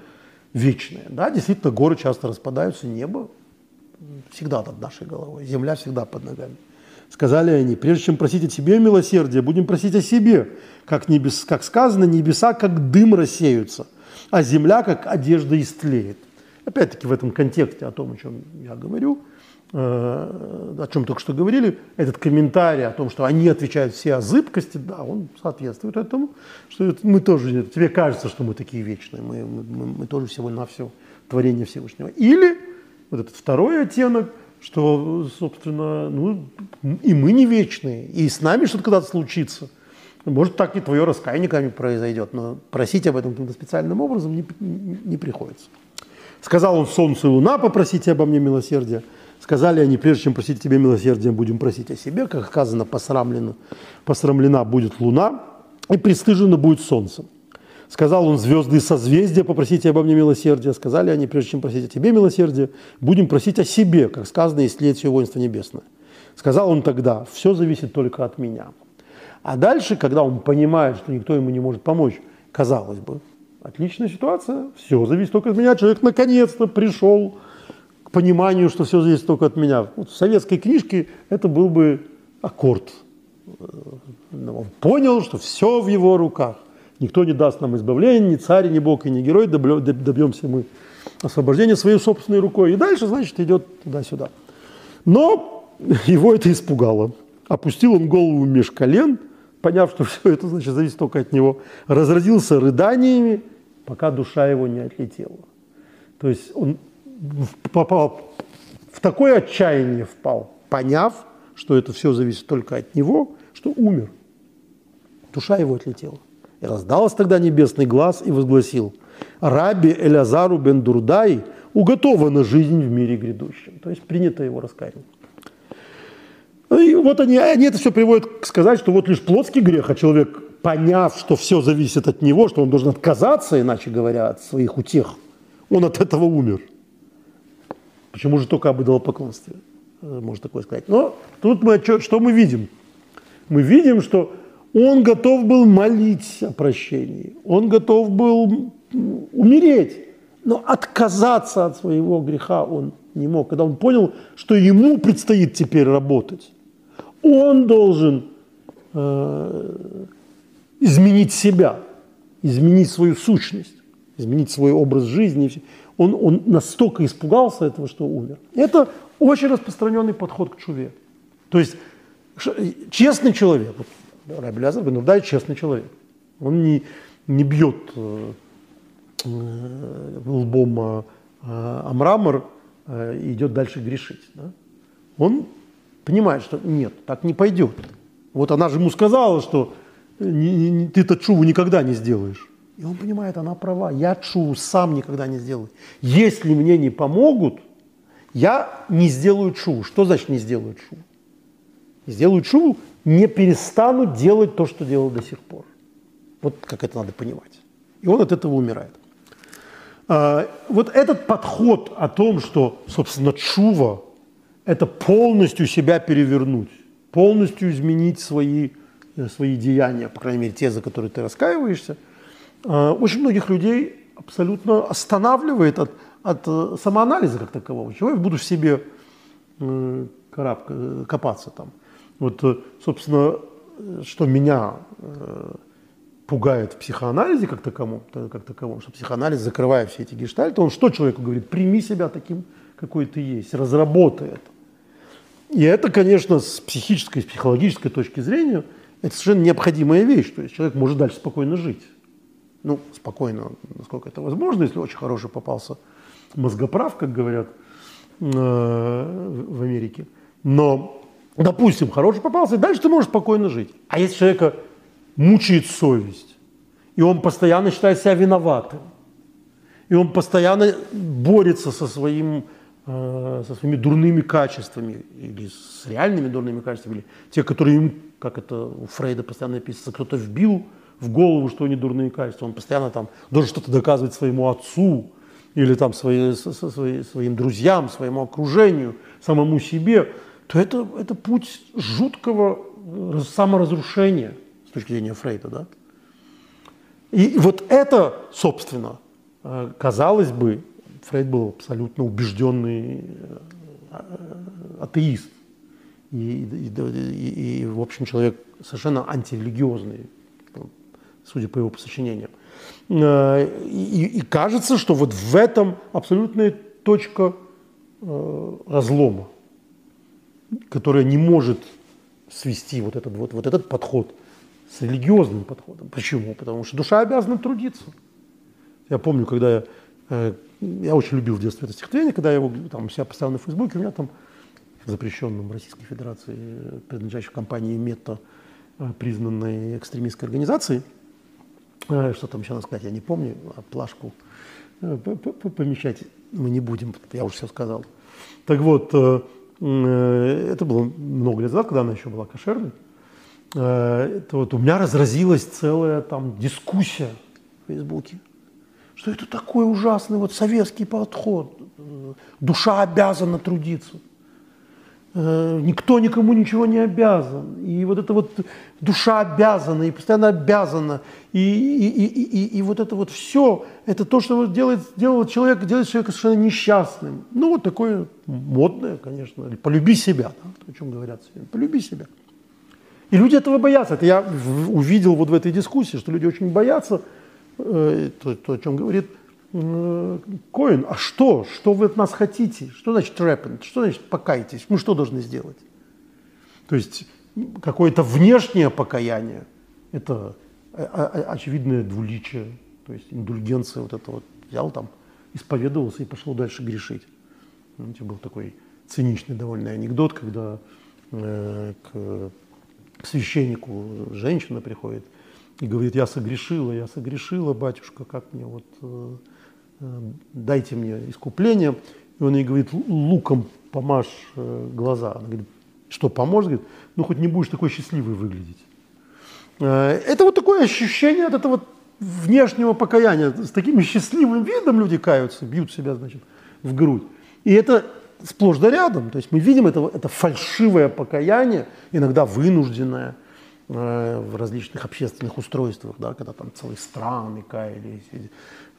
вечное. Да, действительно, горы часто распадаются, небо всегда над нашей головой, земля всегда под ногами. Сказали они, прежде чем просить о тебе милосердия, будем просить о себе. Как, небес, как сказано, небеса как дым рассеются, а земля как одежда истлеет. Опять-таки в этом контексте о том, о чем я говорю – Э, о чем только что говорили, этот комментарий о том, что они отвечают все о зыбкости, да, он соответствует этому, что мы тоже, тебе кажется, что мы такие вечные, мы, мы, мы тоже всего-навсего творение Всевышнего. Или вот этот второй оттенок, что, собственно, ну, и мы не вечные, и с нами что-то когда-то случится. Может, так и твое раскаяние когда произойдет, но просить об этом каким-то специальным образом не, не, не приходится. Сказал он солнце и луна, попросите обо мне милосердия. Сказали они, прежде чем просить тебе милосердия, будем просить о себе, как сказано, посрамлена, посрамлена будет луна, и пристыжено будет солнце. Сказал он, звезды и созвездия, попросите обо мне милосердия. Сказали они, прежде чем просить о тебе милосердия, будем просить о себе, как сказано, и след все воинство небесное. Сказал он тогда, все зависит только от меня. А дальше, когда он понимает, что никто ему не может помочь, казалось бы, отличная ситуация, все зависит только от меня, человек наконец-то пришел пониманию, что все зависит только от меня. Вот в советской книжке это был бы аккорд. Он понял, что все в его руках. Никто не даст нам избавления, ни царь, ни бог и ни герой, добьемся мы освобождения своей собственной рукой. И дальше, значит, идет туда-сюда. Но его это испугало. Опустил он голову меж колен, поняв, что все это, значит, зависит только от него, разразился рыданиями, пока душа его не отлетела. То есть он попал в такое отчаяние впал, поняв, что это все зависит только от него, что умер. Душа его отлетела. И раздался тогда небесный глаз и возгласил, «Раби Элязару бен Дурдай уготована жизнь в мире грядущем». То есть принято его раскаяние. И вот они, они это все приводят к сказать, что вот лишь плотский грех, а человек, поняв, что все зависит от него, что он должен отказаться, иначе говоря, от своих утех, он от этого умер. Почему же только об идолопоклонстве? Э, можно такое сказать. Но тут мы что мы видим? Мы видим, что он готов был молить о прощении, он готов был умереть, но отказаться от своего греха он не мог. Когда он понял, что ему предстоит теперь работать, он должен э, изменить себя, изменить свою сущность, изменить свой образ жизни. Он, он настолько испугался этого, что умер. Это очень распространенный подход к чуве. То есть честный человек, вот, Раби Лязар Бенурдай честный человек. Он не, не бьет э, э, лбом э, о мрамор э, и идет дальше грешить. Да? Он понимает, что нет, так не пойдет. Вот она же ему сказала, что ты этот чуву никогда не сделаешь. И он понимает, она права, я чуву сам никогда не сделаю. Если мне не помогут, я не сделаю чуву. Что значит не сделаю чуву? Не сделаю чуву, не перестану делать то, что делал до сих пор. Вот как это надо понимать. И он от этого умирает. А, вот этот подход о том, что, собственно, чува это полностью себя перевернуть, полностью изменить свои, э, свои деяния, по крайней мере, те, за которые ты раскаиваешься, э, очень многих людей абсолютно останавливает от, от э, самоанализа как такового. Чего я буду в себе копаться там. Вот, собственно, что меня пугает в психоанализе как таковом, как таковом, что психоанализ, закрывая все эти гештальты, он что человеку говорит? Прими себя таким, какой ты есть, разработай это. И это, конечно, с психической, с психологической точки зрения, это совершенно необходимая вещь. То есть человек может дальше спокойно жить. Ну, спокойно, насколько это возможно, если очень хороший попался мозгоправ, как говорят э, в Америке. Но, допустим, хороший попался, и дальше ты можешь спокойно жить. А если человека мучает совесть, и он постоянно считает себя виноватым, и он постоянно борется со своим со своими дурными качествами или с реальными дурными качествами, или те, которые им, как это у Фрейда постоянно написано, кто-то вбил в голову, что они дурные качества, он постоянно там должен что-то доказывать своему отцу или там свои, свои, своим друзьям, своему окружению, самому себе, то это, это путь жуткого саморазрушения с точки зрения Фрейда. Да? И вот это, собственно, э, казалось бы, Фрейд был абсолютно убежденный э, атеист. И, и, и, и, в общем, человек совершенно антирелигиозный, судя по его сочинениям. Э, и, и кажется, что вот в этом абсолютная точка э, разлома, которая не может свести вот этот, вот, вот этот подход с религиозным подходом. Почему? Потому что душа обязана трудиться. Я помню, когда я я очень любил в детстве это стихотворение, когда я его там себя поставил на Фейсбуке, у меня там в запрещенном Российской Федерации, принадлежащей компании Мета, э, признанной экстремистской организацией, э, что там еще надо сказать, я не помню, а плашку э, помещать мы не будем, я уже все сказал. Так вот, это было много лет назад, когда она еще была кошерной. Это вот у меня разразилась целая там дискуссия в Фейсбуке что это такой ужасный вот советский подход. Душа обязана трудиться. э, никто никому ничего не обязан. И вот эта вот душа обязана, и постоянно обязана. И, и, и, и, и вот это вот все, это то, что делает, делает человека, делает человека совершенно несчастным. Ну, вот такое модное, конечно. Полюби себя, да, о чем говорят сегодня. Полюби себя. И люди этого боятся. Это я увидел вот в этой дискуссии, что люди очень боятся, э, то, то, о чем говорит э, Коин. А что? Что вы от нас хотите? Что значит repent? Что значит покайтесь? Мы что должны сделать? То есть какое-то внешнее покаяние – это очевидное двуличие, то есть индульгенция вот это вот взял там, исповедовался и пошел дальше грешить. Знаете, был такой циничный довольно анекдот, когда э, к священнику женщина приходит и говорит, я согрешила, я согрешила, батюшка, как мне вот, э, э, дайте мне искупление. И он ей говорит, луком помажь э, глаза. Она говорит, что поможет? Говорит, ну хоть не будешь такой счастливый выглядеть. Это вот такое ощущение от этого внешнего покаяния. С таким счастливым видом люди каются, бьют себя, значит, в грудь. И это сплошь да рядом. То есть мы видим это, это фальшивое покаяние, иногда вынужденное э, в различных общественных устройствах, да, когда там целые страны каялись,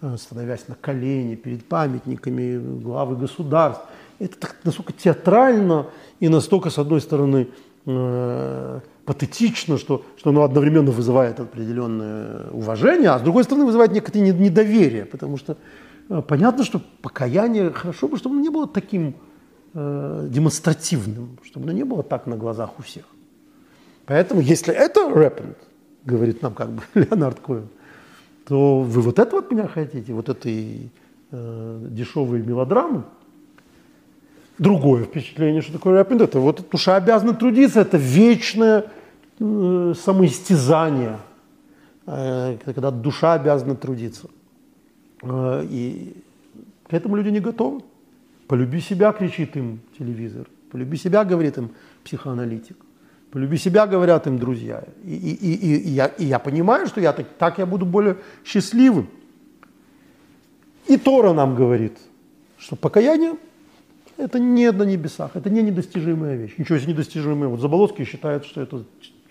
э, становясь на колени перед памятниками главы государств. Это так, настолько театрально и настолько, с одной стороны, э, патетично, что, что оно одновременно вызывает определенное уважение, а с другой стороны вызывает некоторое недоверие, потому что э, понятно, что покаяние хорошо бы, чтобы оно не было таким э, демонстративным, чтобы оно не было так на глазах у всех. Поэтому, если это repent, говорит нам как бы Леонард Коэн, то вы вот это от меня хотите, вот этой э, дешевой мелодрамы. Другое впечатление, что такое repent, это вот душа обязана трудиться, это вечное э, самоистязание, э, когда душа обязана трудиться. Э, и к этому люди не готовы. Полюби себя, кричит им телевизор. Полюби себя, говорит им психоаналитик. Полюби себя, говорят им друзья. И, и, и, и, я, и я понимаю, что я так, так я буду более счастливым. И Тора нам говорит, что покаяние – это не на небесах, это не недостижимая вещь. Ничего себе недостижимая. Вот Заболоцкий считает, что это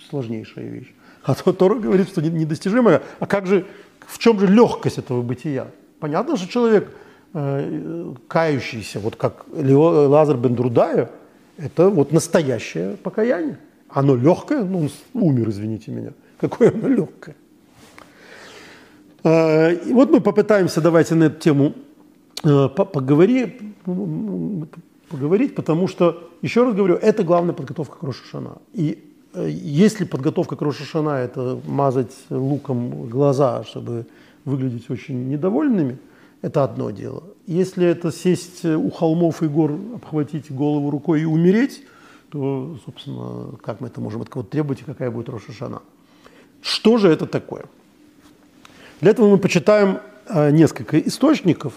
сложнейшая вещь. А то Тора говорит, что недостижимая. А как же, в чем же легкость этого бытия? Понятно, что человек – Э, кающийся, вот как Лазар Бендрудая, это вот настоящее покаяние. Оно легкое, ну он умер, извините меня. Какое оно легкое. Э, и вот мы попытаемся, давайте на эту тему э, поговорить, поговорить, потому что, еще раз говорю, это главная подготовка к Рошашана. И если подготовка к Рошашана – это мазать луком глаза, чтобы выглядеть очень недовольными – это одно дело. Если это сесть у холмов и гор, обхватить голову рукой и умереть, то, собственно, как мы это можем от кого-то требовать и какая будет Рошашана? Что же это такое? Для этого мы почитаем э, несколько источников,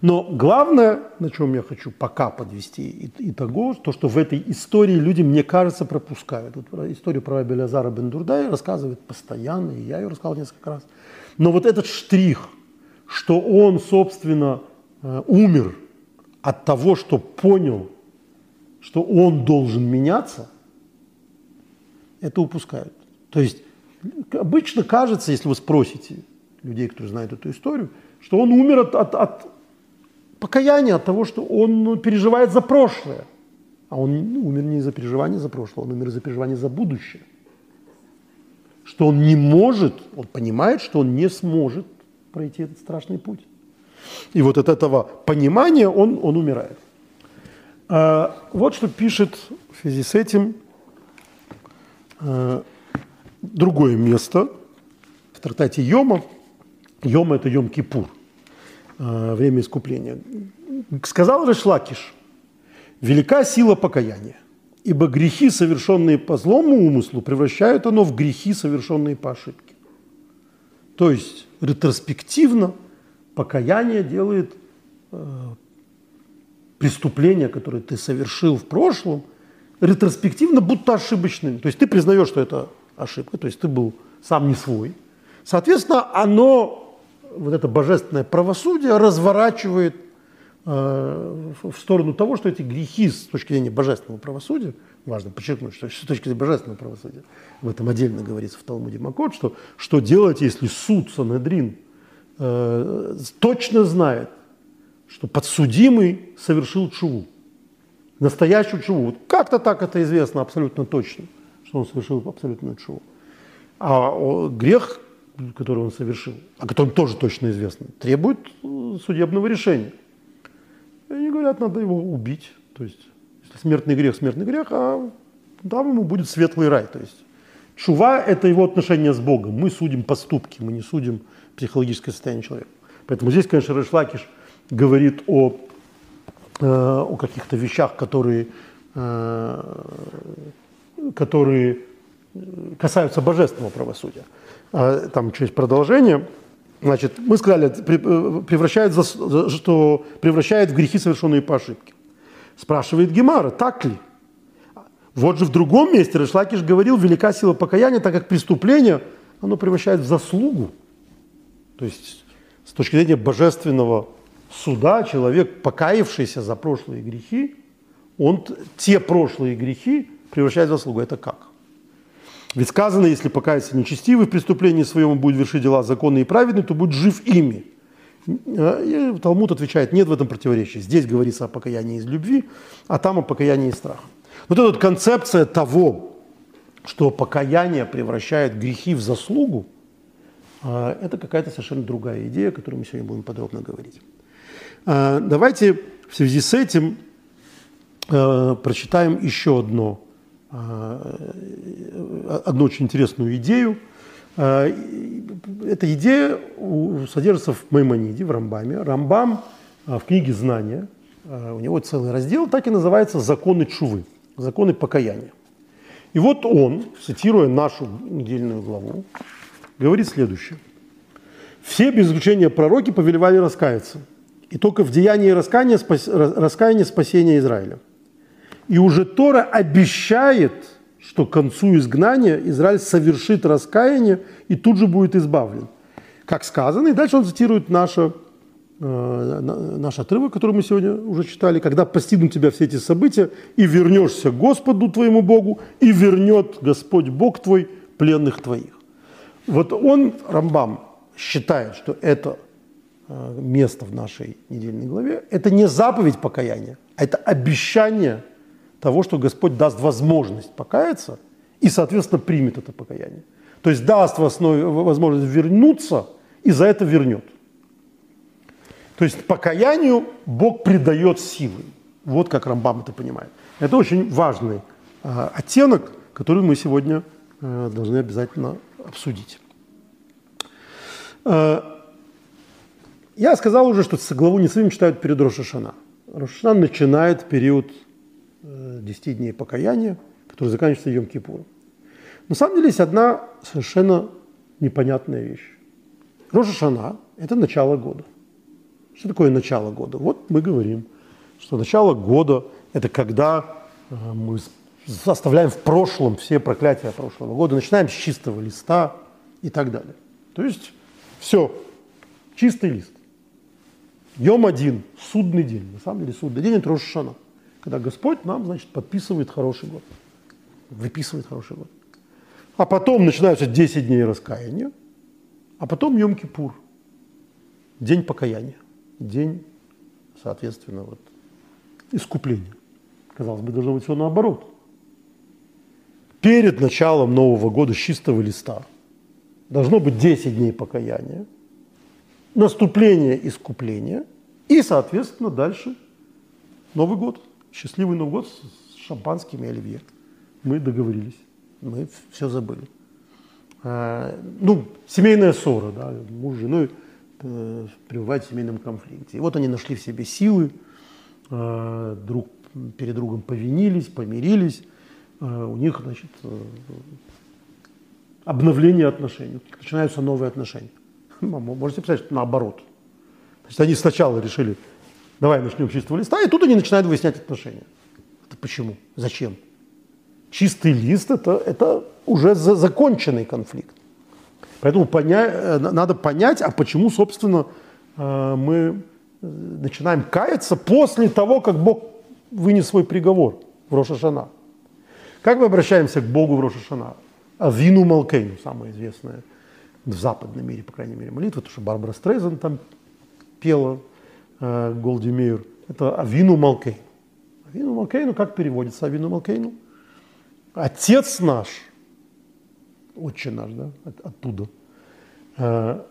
но главное, на чем я хочу пока подвести итого, то, что в этой истории люди, мне кажется, пропускают. Вот историю про Абелязара Бендурдая рассказывают постоянно, и я ее рассказал несколько раз. Но вот этот штрих – что он, собственно, э, умер от того, что понял, что он должен меняться, это упускают. То есть обычно кажется, если вы спросите людей, которые знают эту историю, что он умер от, от, от покаяния, от того, что он ну, переживает за прошлое. А он умер не из-за переживания за прошлое, он умер из-за переживания за будущее. Что он не может, он понимает, что он не сможет пройти этот страшный путь. И вот от этого понимания он, он умирает. А, вот что пишет в связи с этим а, другое место в трактате Йома. Йома – это Йом-Кипур, а, время искупления. Сказал Решлакиш, велика сила покаяния, ибо грехи, совершенные по злому умыслу, превращают оно в грехи, совершенные по ошибке. То есть ретроспективно покаяние делает преступление, которое ты совершил в прошлом, ретроспективно будто ошибочным. То есть ты признаешь, что это ошибка, то есть ты был сам не свой. Соответственно, оно, вот это божественное правосудие разворачивает э, в сторону того, что эти грехи с точки зрения божественного правосудия, важно подчеркнуть, что с точки зрения божественного правосудия, в этом отдельно говорится в Талмуде Макот, что что делать, если суд Санедрин э, точно знает, что подсудимый совершил чуву, настоящую чуву. Вот как-то так это известно абсолютно точно, что он совершил абсолютную чуву. А грех, который он совершил, о котором тоже точно известно, требует э, судебного решения. И они говорят, надо его убить. То есть, если смертный грех, смертный грех, а там ему будет светлый рай. То есть, чува – это его отношение с Богом. Мы судим поступки, мы не судим психологическое состояние человека. Поэтому здесь, конечно, Решлакиш говорит о, э, о каких-то вещах, которые, э, которые касаются божественного правосудия. А, там через продолжение. Значит, мы сказали, э, превращает, что превращает в грехи, совершенные по ошибке. Спрашивает Гемара, так ли? Вот же в другом месте Решлакиш говорил, велика сила покаяния, так как преступление, оно превращает в заслугу. То есть с точки зрения божественного суда человек, покаявшийся за прошлые грехи, он те прошлые грехи превращает в заслугу. Это как? Ведь сказано, если покаяться нечестивый в преступлении своем и будет вершить дела законные и праведные, то будет жив ими. И Талмуд отвечает, нет в этом противоречия. Здесь говорится о покаянии из любви, а там о покаянии из страха. Вот эта вот концепция того, что покаяние превращает грехи в заслугу, а, это какая-то совершенно другая идея, о которой мы сегодня будем подробно говорить. А, давайте в связи с этим а, прочитаем еще одно Э, одну очень интересную идею. Э, эта идея содержится в Маймониде, в Рамбаме. Рамбам э, в книге «Знания», у него целый раздел, так и называется «Законы чувы», «Законы покаяния». И вот он, цитируя нашу недельную главу, говорит следующее. «Все, без исключения пророки, повелевали раскаяться, и только в деянии раскаяния, спас, раскаяния спасения Израиля. И уже Тора обещает, что к концу изгнания Израиль совершит раскаяние и тут же будет избавлен. Как сказано, и дальше он цитирует наше, э, наш отрывок, который мы сегодня уже читали, когда постигнут тебя все эти события, и вернешься к Господу твоему Богу, и вернет Господь Бог твой пленных твоих. Вот он, Рамбам, считает, что это место в нашей недельной главе, это не заповедь покаяния, а это обещание – того, что Господь даст возможность покаяться и, соответственно, примет это покаяние. То есть даст возможность вернуться и за это вернет. То есть покаянию Бог придает силы. Вот как Рамбам это понимает. Это очень важный э, оттенок, который мы сегодня э, должны обязательно обсудить. Э, я сказал уже, что главу Несвим читают перед Рошашана. Рошашана начинает период 10 дней покаяния, который заканчивается Йом-Кипуром. На самом деле есть одна совершенно непонятная вещь. Рожа Шана – это начало года. Что такое начало года? Вот мы говорим, что начало года – это когда э, мы оставляем в прошлом все проклятия прошлого года, начинаем с чистого листа и так далее. То есть все, чистый лист. Йом один, судный день. На самом деле судный день – это Роша Шана когда Господь нам, значит, подписывает хороший год, выписывает хороший год. А потом начинаются 10 дней раскаяния, а потом Йом-Кипур, день покаяния, день, соответственно, вот, искупления. Казалось бы, должно быть все наоборот. Перед началом Нового года с чистого листа должно быть 10 дней покаяния, наступление искупления и, соответственно, дальше Новый год – счастливый Новый год с шампанским и оливье. Мы договорились, мы все забыли. А, ну, семейная ссора, да, муж с женой э, пребывают в семейном конфликте. И вот они нашли в себе силы, э, друг перед другом повинились, помирились. Э, у них, значит, э, обновление отношений, начинаются новые отношения. Можете представить, что наоборот. Значит, они сначала решили давай начнем с чистого листа, и тут они начинают выяснять отношения. Это почему? Зачем? Чистый лист это, это уже за, законченный конфликт. Поэтому поня, э, надо понять, а почему, собственно, э, мы начинаем каяться после того, как Бог вынес свой приговор в Рошашана. Как мы обращаемся к Богу в Рошашана? Авину Малкейну, самая известная в западном мире, по крайней мере, молитва, то, что Барбара Стрейзен там пела, э, Голди Мейер, это Авину Малкейну. Авину Малкейну, как переводится Авину Малкейну? Отец наш, отче наш, да, от, оттуда. Э,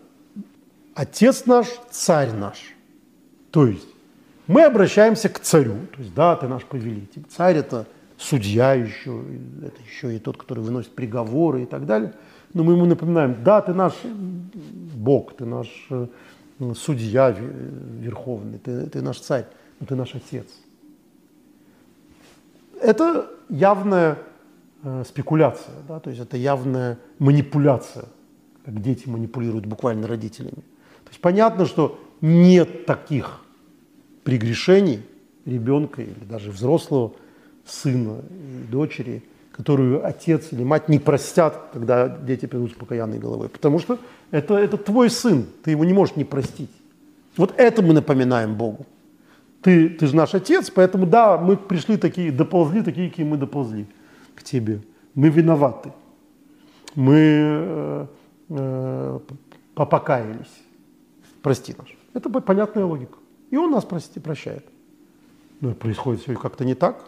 отец наш, царь наш. То есть мы обращаемся к царю, то есть да, ты наш повелитель. Царь это судья еще, это еще и тот, который выносит приговоры и так далее. Но мы ему напоминаем, да, ты наш Бог, ты наш э, судья верховный, ты, ты наш царь, но ты наш отец. Это явная э, спекуляция, да, то есть это явная манипуляция, как дети манипулируют буквально родителями. То есть понятно, что нет таких прегрешений ребенка или даже взрослого сына и дочери, которую отец или мать не простят, когда дети придут с покаянной головой. Потому что это, это твой сын, ты его не можешь не простить. Вот это мы напоминаем Богу. Ты, ты же наш отец, поэтому да, мы пришли такие, доползли такие, какие мы доползли к тебе. Мы виноваты. Мы э, э, попокаялись. Прости нас. Это понятная логика. И он нас прости, прощает. Но происходит все как-то не так.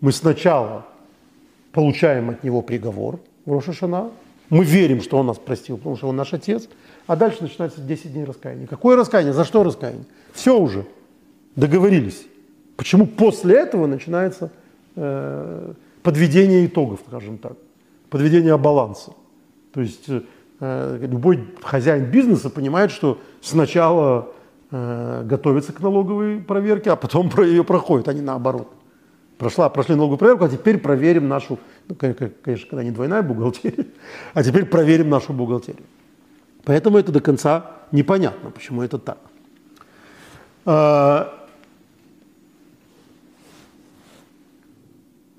Мы сначала получаем от него приговор в Рошашана, мы верим, что он нас простил, потому что он наш отец, а дальше начинается 10 дней раскаяния. Какое раскаяние? За что раскаяние? Все уже, договорились. Почему после этого начинается э, подведение итогов, скажем так, подведение баланса? То есть э, любой хозяин бизнеса понимает, что сначала э, готовится к налоговой проверке, а потом ее проходит, а не наоборот. Прошла, прошли налоговую проверку, а теперь проверим нашу, ну, конечно, когда не двойная бухгалтерия, а теперь проверим нашу бухгалтерию. Поэтому это до конца непонятно, почему это так. А,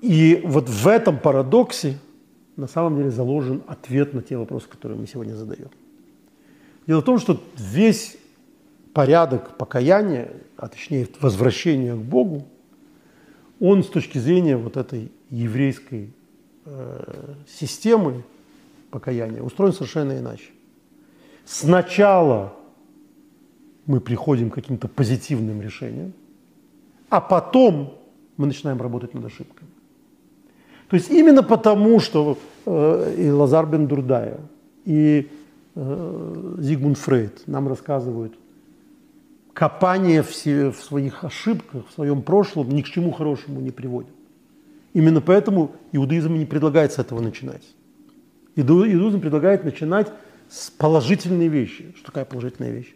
и вот в этом парадоксе на самом деле заложен ответ на те вопросы, которые мы сегодня задаем. Дело в том, что весь порядок покаяния, а точнее возвращения к Богу, он с точки зрения вот этой еврейской э, системы покаяния устроен совершенно иначе. Сначала мы приходим к каким-то позитивным решениям, а потом мы начинаем работать над ошибками. То есть именно потому, что э, и Лазар бен Дурдая, и э, Зигмунд Фрейд нам рассказывают – копание в, себе, в своих ошибках, в своем прошлом ни к чему хорошему не приводит. Именно поэтому иудаизм не предлагает с этого начинать. Иудаизм предлагает начинать с положительной вещи. Что такая положительная вещь?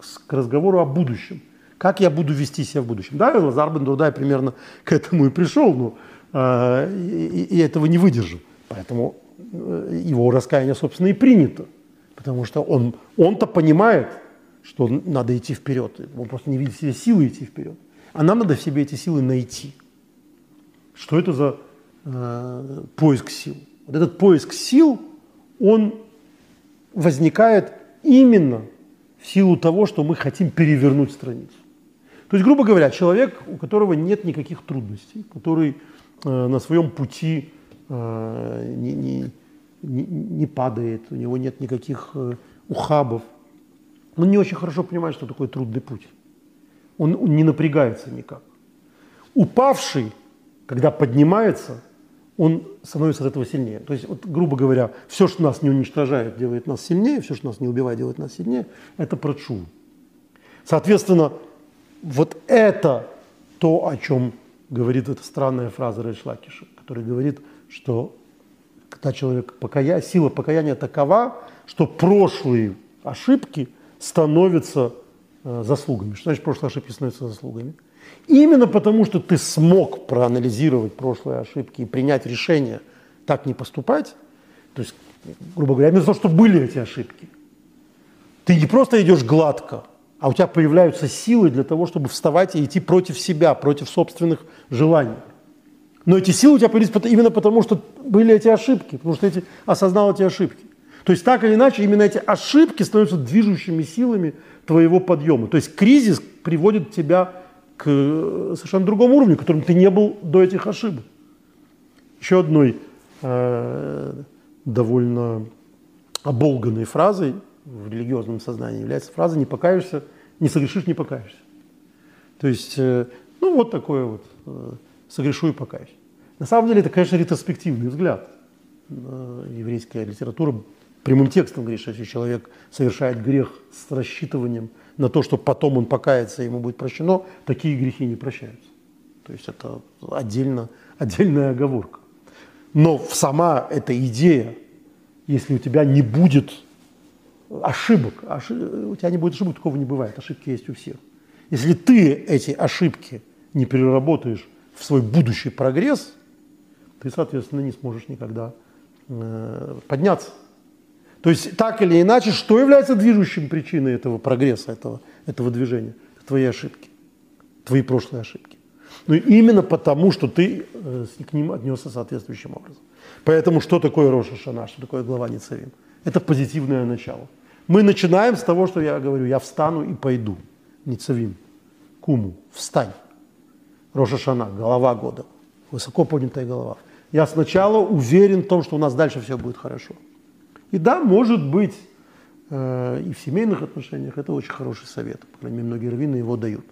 С, к разговору о будущем. Как я буду вести себя в будущем? Да, Лазар бен Дурдай примерно к этому и пришел, но э, и, и этого не выдержал. Поэтому э, его раскаяние, собственно, и принято. Потому что он, он-то понимает, что надо идти вперед. Он просто не видит в себе силы идти вперед. А нам надо в себе эти силы найти. Что это за э, поиск сил? Вот этот поиск сил, он возникает именно в силу того, что мы хотим перевернуть страницу. То есть, грубо говоря, человек, у которого нет никаких трудностей, который э, на своем пути э, не, не, не, падает, у него нет никаких э, ухабов, он не очень хорошо понимает, что такое трудный путь. Он, он не напрягается никак. Упавший, когда поднимается, он становится от этого сильнее. То есть, вот, грубо говоря, все, что нас не уничтожает, делает нас сильнее, все, что нас не убивает, делает нас сильнее, это прочу. Соответственно, вот это то, о чем говорит эта странная фраза Рейшлакиша, который говорит, что когда человек покая... сила покаяния такова, что прошлые ошибки становятся э, заслугами. Что значит прошлые ошибки становятся заслугами? Именно потому, что ты смог проанализировать прошлые ошибки и принять решение так не поступать, то есть, грубо говоря, именно того, что были эти ошибки, ты не просто идешь гладко, а у тебя появляются силы для того, чтобы вставать и идти против себя, против собственных желаний. Но эти силы у тебя появились именно потому, что были эти ошибки, потому что ты осознал эти ошибки. То есть так или иначе именно эти ошибки становятся движущими силами твоего подъема. То есть кризис, приводит тебя к совершенно другому уровню, которым ты не был до этих ошибок. Еще одной э, довольно оболганной фразой в религиозном сознании является фраза «не покаешься, не согрешишь, не покаешься». То есть, э, ну вот такое вот э, «согрешу и покаюсь». На самом деле это, конечно, ретроспективный взгляд. Э, еврейская литература прямым текстом говорит, что если человек совершает грех с рассчитыванием на то, что потом он покается, ему будет прощено, такие грехи не прощаются. То есть это отдельно, отдельная оговорка. Но сама эта идея, если у тебя не будет ошибок, ошиб... у тебя не будет ошибок, такого не бывает, ошибки есть у всех. Если ты эти ошибки не переработаешь в свой будущий прогресс, ты, соответственно, не сможешь никогда э, подняться. То есть так или иначе, что является движущей причиной этого прогресса, этого, этого движения? Твои ошибки, твои прошлые ошибки. Но ну, именно потому, что ты э, к ним отнесся соответствующим образом. Поэтому что такое Роша Шана, что такое глава Ницавим? Это позитивное начало. Мы начинаем с того, что я говорю, я встану и пойду. Ницавим, куму, встань. Роша Шана, голова года, высоко поднятая голова. Я сначала уверен в том, что у нас дальше все будет хорошо. И да, может быть, э, и в семейных отношениях это очень хороший совет. По крайней мере, многие раввины его дают.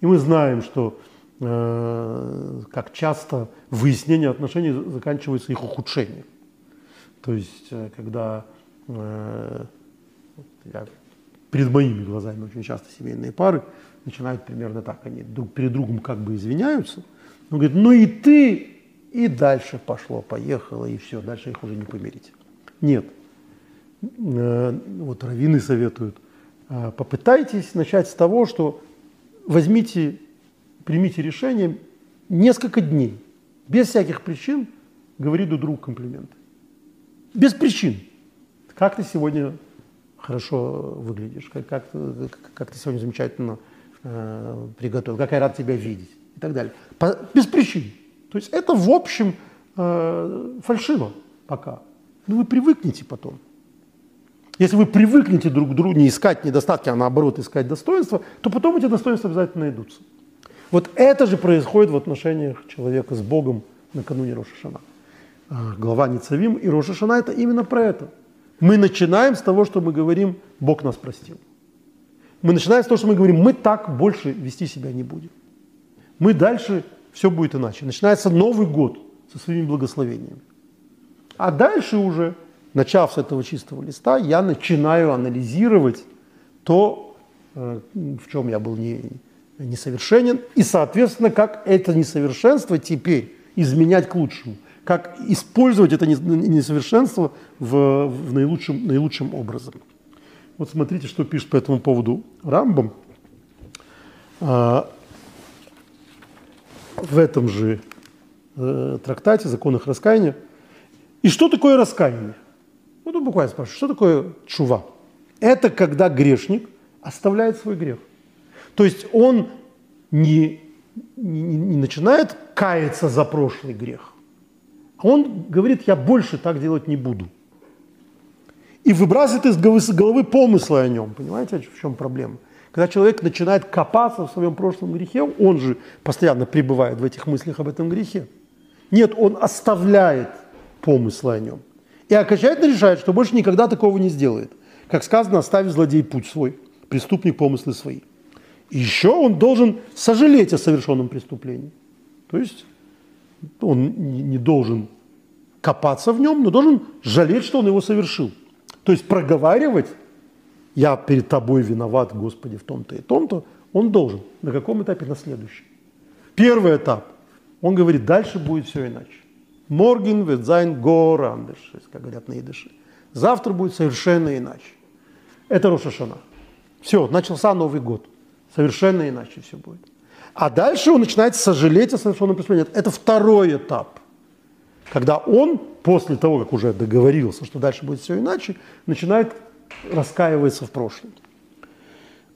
И мы знаем, что Э, как часто выяснение отношений заканчивается их ухудшением. То есть, э, когда э, я, перед моими глазами очень часто семейные пары начинают примерно так, они друг перед другом как бы извиняются, он говорит, ну и ты, и дальше пошло, поехало, и все, дальше их уже не помирить. Нет. Вот раввины советуют, попытайтесь начать с того, что возьмите примите решение несколько дней, без всяких причин, говори друг другу комплименты. Без причин. Как ты сегодня хорошо выглядишь, как, как, как ты сегодня замечательно э, приготовил, как я рад тебя видеть и так далее. По, без причин. То есть это в общем э, фальшиво пока. Но вы привыкнете потом. Если вы привыкнете друг к другу не искать недостатки, а наоборот искать достоинства, то потом эти достоинства обязательно найдутся. Вот это же происходит в отношениях человека с Богом накануне Рошашана. А, глава Ницавим и Рошашана – это именно про это. Мы начинаем с того, что мы говорим «Бог нас простил». Мы начинаем с того, что мы говорим «Мы так больше вести себя не будем». Мы дальше все будет иначе. Начинается Новый год со своими благословениями. А дальше уже, начав с этого чистого листа, я начинаю анализировать то, э, в чем я был не, несовершенен, и, соответственно, как это несовершенство теперь изменять к лучшему, как использовать это несовершенство в, в наилучшем, наилучшим образом. Вот смотрите, что пишет по этому поводу Рамбам. А, в этом же э, трактате «Законах раскаяния». И что такое раскаяние? Вот он буквально спрашивает, что такое чува? Это когда грешник оставляет свой грех. То есть он не, не, не начинает каяться за прошлый грех, а он говорит, я больше так делать не буду. И выбрасывает из головы, головы помыслы о нем. Понимаете, в чем проблема? Когда человек начинает копаться в своем прошлом грехе, он же постоянно пребывает в этих мыслях об этом грехе. Нет, он оставляет помыслы о нем. И окончательно решает, что больше никогда такого не сделает. Как сказано, оставив злодей путь свой, преступник помыслы свои. Еще он должен сожалеть о совершенном преступлении. То есть он не должен копаться в нем, но должен жалеть, что он его совершил. То есть проговаривать, я перед тобой виноват, Господи, в том-то и том-то, он должен. На каком этапе? На следующем. Первый этап. Он говорит, дальше будет все иначе. Морген ведзайн горандыш, как говорят на идыше. Завтра будет совершенно иначе. Это Рошашана. Все, начался Новый год. Совершенно иначе все будет. А дальше он начинает сожалеть о совершенном преступлении. Это второй этап. Когда он, после того, как уже договорился, что дальше будет все иначе, начинает раскаиваться в прошлом.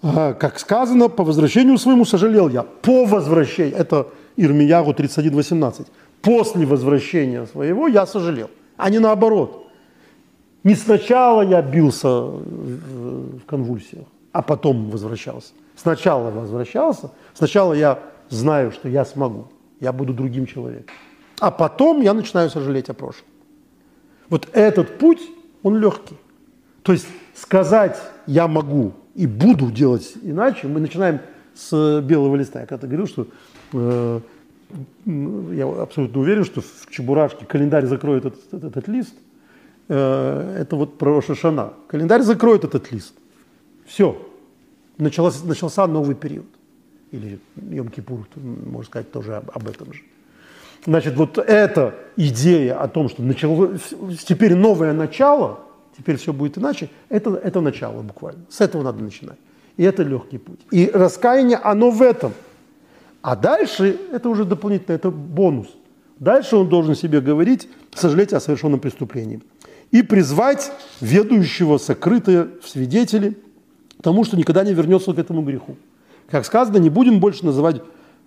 А, как сказано, по возвращению своему сожалел я. По возвращению, это Ирмиягу 31.18. После возвращения своего я сожалел, а не наоборот. Не сначала я бился в конвульсиях, а потом возвращался. Сначала возвращался, сначала я знаю, что я смогу, я буду другим человеком. А потом я начинаю сожалеть о прошлом. Вот этот путь, он легкий. То есть сказать «я могу» и «буду делать иначе» мы начинаем с белого листа. Я когда-то говорил, что э, я абсолютно уверен, что в Чебурашке календарь закроет этот, этот, этот лист. Э, это вот про Шашана. Календарь закроет этот лист. Все. Начался, начался новый период. Или Йом-Кипур, можно сказать, тоже об, об этом же. Значит, вот эта идея о том, что начало, теперь новое начало, теперь все будет иначе, это, это начало буквально. С этого надо начинать. И это легкий путь. И раскаяние, оно в этом. А дальше, это уже дополнительно, это бонус. Дальше он должен себе говорить, сожалеть о совершенном преступлении. И призвать ведущего сокрытое в свидетели тому, что никогда не вернется к этому греху. Как сказано, не будем больше называть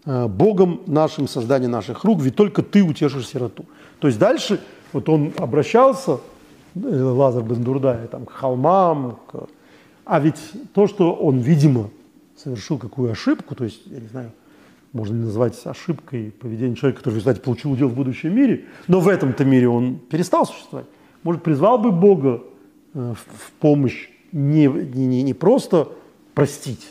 Э, Богом нашим создание наших рук, ведь только ты утешишь сироту. То есть дальше вот он обращался, э, Лазар Бендурдай, там, к холмам, к... а ведь то, что он, видимо, совершил какую ошибку, то есть, я не знаю, можно ли назвать ошибкой поведение человека, который, кстати, получил удел в будущем мире, но в этом-то мире он перестал существовать. Может, призвал бы Бога э, в помощь не, не, не просто простить,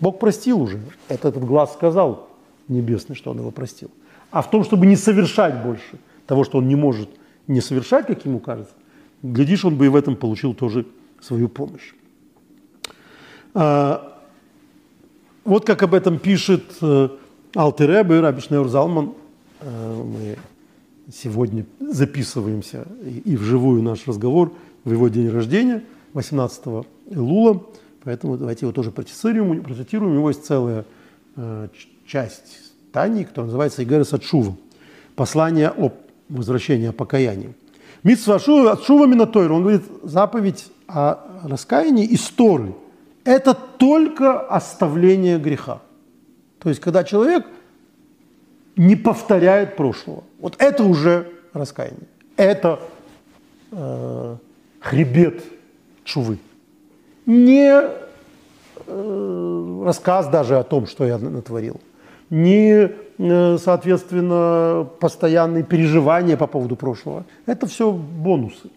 Бог простил уже. Это этот глаз сказал небесный, что он его простил. А в том, чтобы не совершать больше того, что он не может не совершать, как ему кажется, глядишь, он бы и в этом получил тоже свою помощь. А, вот как об этом пишет э, Алтеребе, Рабишнеур Залман. Э, мы сегодня записываемся и, и вживую наш разговор в его день рождения, 18 Лула. Поэтому давайте его тоже процитируем. процитируем. У него есть целая э, часть Тани, которая называется Игерес Атшува. Послание о возвращении, о покаянии. Митсва Атшува Минатойр, он говорит, заповедь о раскаянии и сторы – это только оставление греха. То есть, когда человек не повторяет прошлого. Вот это уже раскаяние. Это э, хребет чувы не э, рассказ даже о том, что я натворил, не, э, соответственно, постоянные переживания по поводу прошлого. Это все бонусы.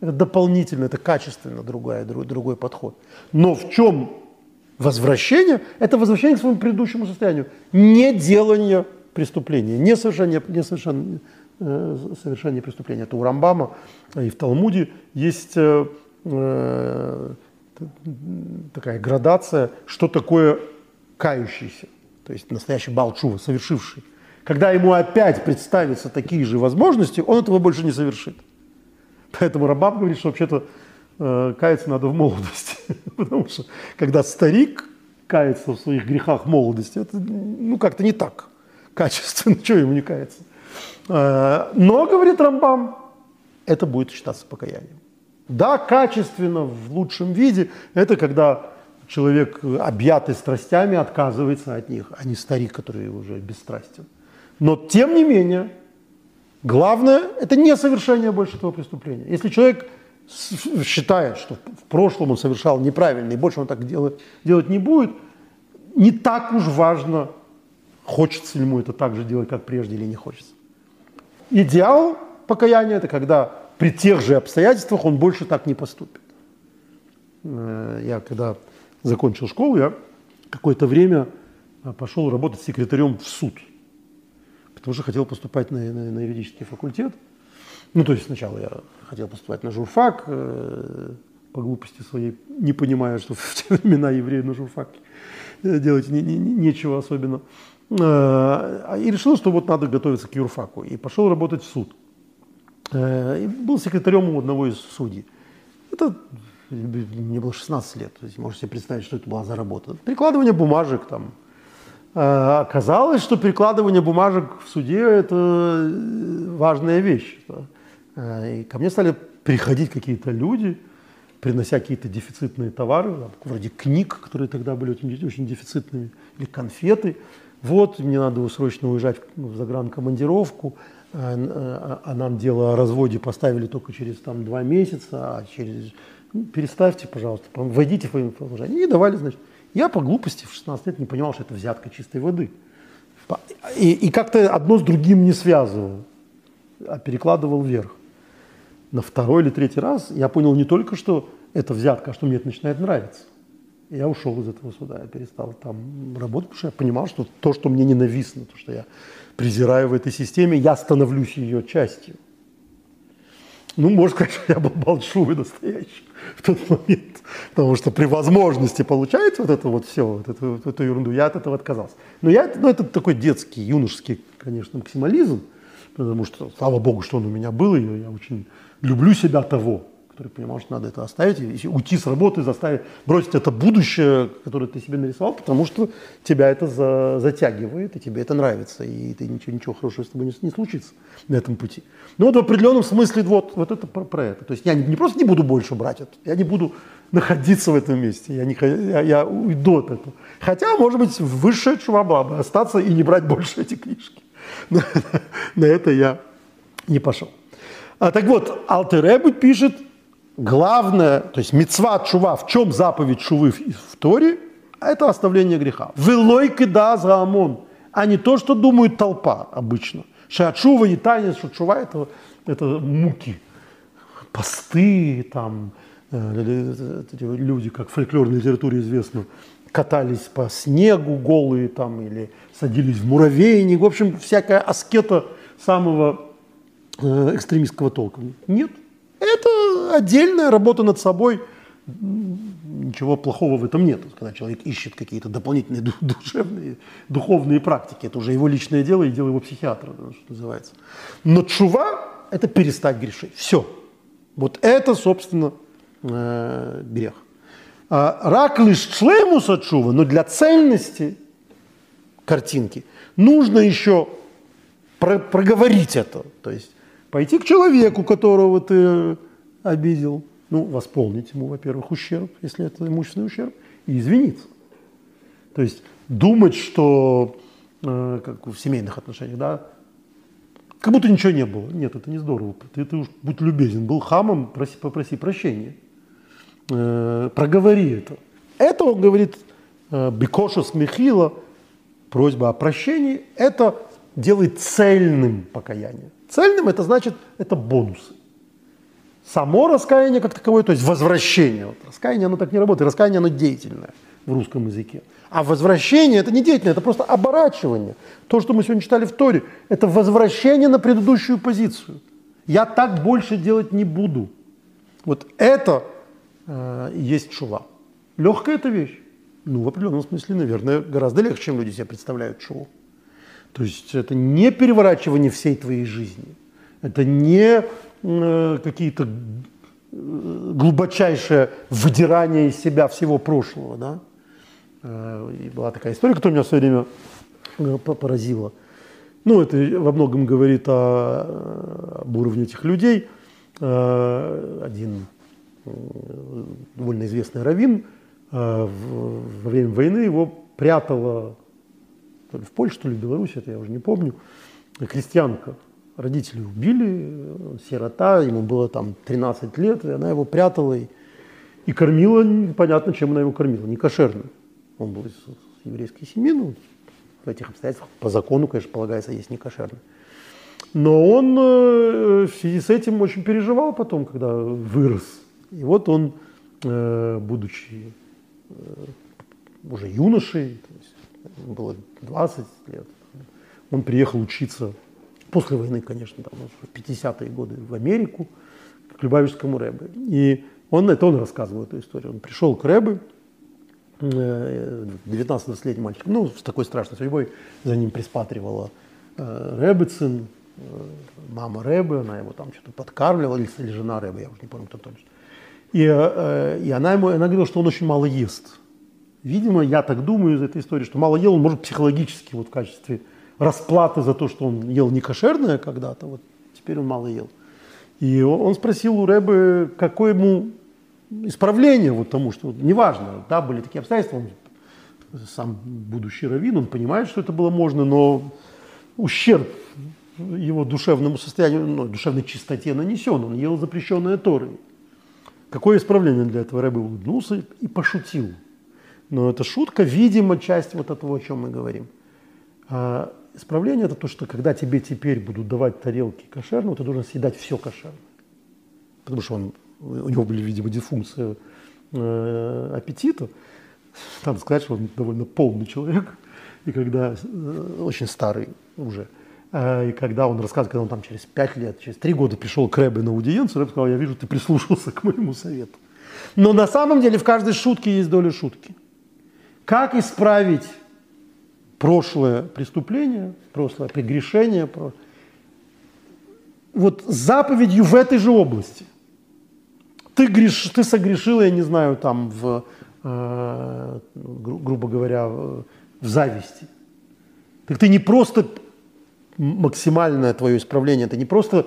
Это дополнительно, это качественно другой, другой подход. Но в чем возвращение? Это возвращение к своему предыдущему состоянию. Не делание преступления, не совершение, не совершение, э, совершение преступления. Это у Рамбама и в Талмуде есть такая градация, что такое кающийся, то есть настоящий балчува, совершивший. Когда ему опять представятся такие же возможности, он этого больше не совершит. Поэтому Рабаб говорит, что вообще-то э, каяться надо в молодости. Потому что когда старик кается в своих грехах молодости, это ну, как-то не так качественно, что ему не каяться. Э, но, говорит Рамбам, это будет считаться покаянием. Да, качественно, в лучшем виде, это когда человек, объятый страстями, отказывается от них, а не старик, который уже бесстрастен. Но тем не менее, главное – это не совершение больше этого преступления. Если человек считает, что в прошлом он совершал неправильно, и больше он так делать, делать не будет, не так уж важно, хочется ли ему это так же делать, как прежде, или не хочется. Идеал покаяния – это когда при тех же обстоятельствах он больше так не поступит. Э, я когда закончил школу, я какое-то время э, пошел работать секретарем в суд, потому что хотел поступать на, на, на юридический факультет. Ну, то есть сначала я хотел поступать на журфак, э, по глупости своей, не понимая, что в те времена евреи на журфаке делать не, не, нечего особенно. И решил, что вот надо готовиться к юрфаку. И пошел работать в суд. Э, и был секретарем у одного из судей. Это мне было 16 лет, то есть можете себе представить, что это была за работа. Прикладывание бумажек там. Э, оказалось, что прикладывание бумажек в суде – это важная вещь. Э, и ко мне стали приходить какие-то люди, принося какие-то дефицитные товары, вроде книг, которые тогда были очень, очень дефицитными, или конфеты. Вот, мне надо срочно уезжать в загранкомандировку, а, а, а нам дело о разводе поставили только через там два месяца, а через ну, переставьте, пожалуйста, войдите в положение. И давали, значит. Я по глупости в 16 лет не понимал, что это взятка чистой воды. И, и как-то одно с другим не связывал, а перекладывал вверх. На второй или третий раз я понял не только, что это взятка, а что мне это начинает нравиться. Я ушел из этого суда, я перестал там работать, потому что я понимал, что то, что мне ненавистно, то, что я презираю в этой системе, я становлюсь ее частью. Ну, можно сказать, что я был большой настоящий в тот момент, потому что при возможности получать вот это вот все, вот эту, вот эту ерунду, я от этого отказался. Но я, ну, это такой детский, юношеский, конечно, максимализм, потому что, слава богу, что он у меня был, и я очень люблю себя того, который понимал, что надо это оставить, и уйти с работы, заставить, бросить это будущее, которое ты себе нарисовал, потому что тебя это за, затягивает, и тебе это нравится, и ты ничего, ничего хорошего с тобой не, не случится на этом пути. Ну вот в определенном смысле вот, вот это про, про это. То есть я не, не просто не буду больше брать это, я не буду находиться в этом месте, я, не, я, я уйду от этого. Хотя, может быть, высшая чува была бы остаться и не брать больше эти книжки. На, это я не пошел. А, так вот, Алтеребы пишет, главное, то есть мецва чува, в чем заповедь чувы в, Торе, это оставление греха. Велой кида за ОМОН, а не то, что думает толпа обычно. Шачува и танец, что чува это, это муки, посты, там, э, люди, как в фольклорной литературе известно, катались по снегу голые там или садились в муравейник. В общем, всякая аскета самого э, экстремистского толка. Нет, это отдельная работа над собой. Ничего плохого в этом нет. Когда человек ищет какие-то дополнительные душевные, духовные практики, это уже его личное дело и дело его психиатра, что называется. Но чува – это перестать грешить. Все. Вот это, собственно, э, грех. А рак лишь шлеймуса чува, но для цельности картинки нужно еще про проговорить это. То есть пойти к человеку, которого ты обидел, ну, восполнить ему, во-первых, ущерб, если это имущественный ущерб, и извиниться. То есть думать, что, э, как в семейных отношениях, да, как будто ничего не было. Нет, это не здорово. Ты, ты уж будь любезен, был хамом, проси, попроси прощения. Э, проговори это. Это, он говорит, э, Бекошес Михила, просьба о прощении, это делает цельным покаяние. Цельным это значит, это бонусы. Само раскаяние как таковое, то есть возвращение. Вот раскаяние, оно так не работает. Раскаяние, оно деятельное в русском языке. А возвращение – это не деятельное, это просто оборачивание. То, что мы сегодня читали в Торе, это возвращение на предыдущую позицию. Я так больше делать не буду. Вот это э, есть чува. Легкая эта вещь? Ну, в определенном смысле, наверное, гораздо легче, чем люди себе представляют чуву. То есть это не переворачивание всей твоей жизни, это не э, какие-то э, глубочайшее выдирание из себя всего прошлого. Да? Э, и была такая история, которая меня все время э, поразила. Ну, это во многом говорит о, об уровне этих людей. Один довольно известный раввин во время войны его прятала то ли в Польше, то ли в Беларуси, это я уже не помню, крестьянка. Родители убили, сирота, ему было там 13 лет, и она его прятала и, и кормила, непонятно, чем она его кормила, не кошерно. Он был из, еврейской семьи, ну, в этих обстоятельствах по закону, конечно, полагается, есть не кошерно. Но он э, в связи с этим очень переживал потом, когда вырос. И вот он, э, будучи э, уже юношей, было 20 лет. Он приехал учиться после войны, конечно, там, в 50-е годы в Америку, к Любавичскому Рэбе. И он, это он рассказывал эту историю. Он пришел к Рэбе, 19-20-летний э, мальчик, ну, с такой страшной судьбой, за ним присматривала э, Рэбецин, э, мама Рэбе, она его там что-то подкармливала, или, жена Рэбе, я уже не помню, кто точно. И, и она ему, она говорила, что он очень мало ест. Видимо, я так думаю из этой истории, что мало ел, он может психологически вот в качестве расплаты за то, что он ел не кошерное когда-то, вот теперь он мало ел. И он спросил у Рэбы, какое ему исправление вот тому, что неважно, да, были такие обстоятельства, он сам будущий раввин, он понимает, что это было можно, но ущерб его душевному состоянию, ну, душевной чистоте нанесен. Он ел запрещенное Торой. Какое исправление для этого рыбы улыбнулся и пошутил. Но эта шутка, видимо, часть вот этого, о чем мы говорим. А исправление – это то, что когда тебе теперь будут давать тарелки кошерного, ты должен съедать все кошерное. Потому что он, у него были, видимо, дисфункции э, аппетита. Там сказать, что он довольно полный человек, и когда э, очень старый уже – Э, и когда он рассказывает, когда он там через пять лет, через три года пришел к Рэбе на аудиенцию, Рэбе сказал, я вижу, ты прислушался к моему совету. Но на самом деле в каждой шутке есть доля шутки. Как исправить прошлое преступление, прошлое прегрешение, вот заповедью в этой же области. Ты, греш, ты согрешил, я не знаю, там, в, э, гру, грубо говоря, в, зависти. Так ты не просто максимальное твое исправление. Это не просто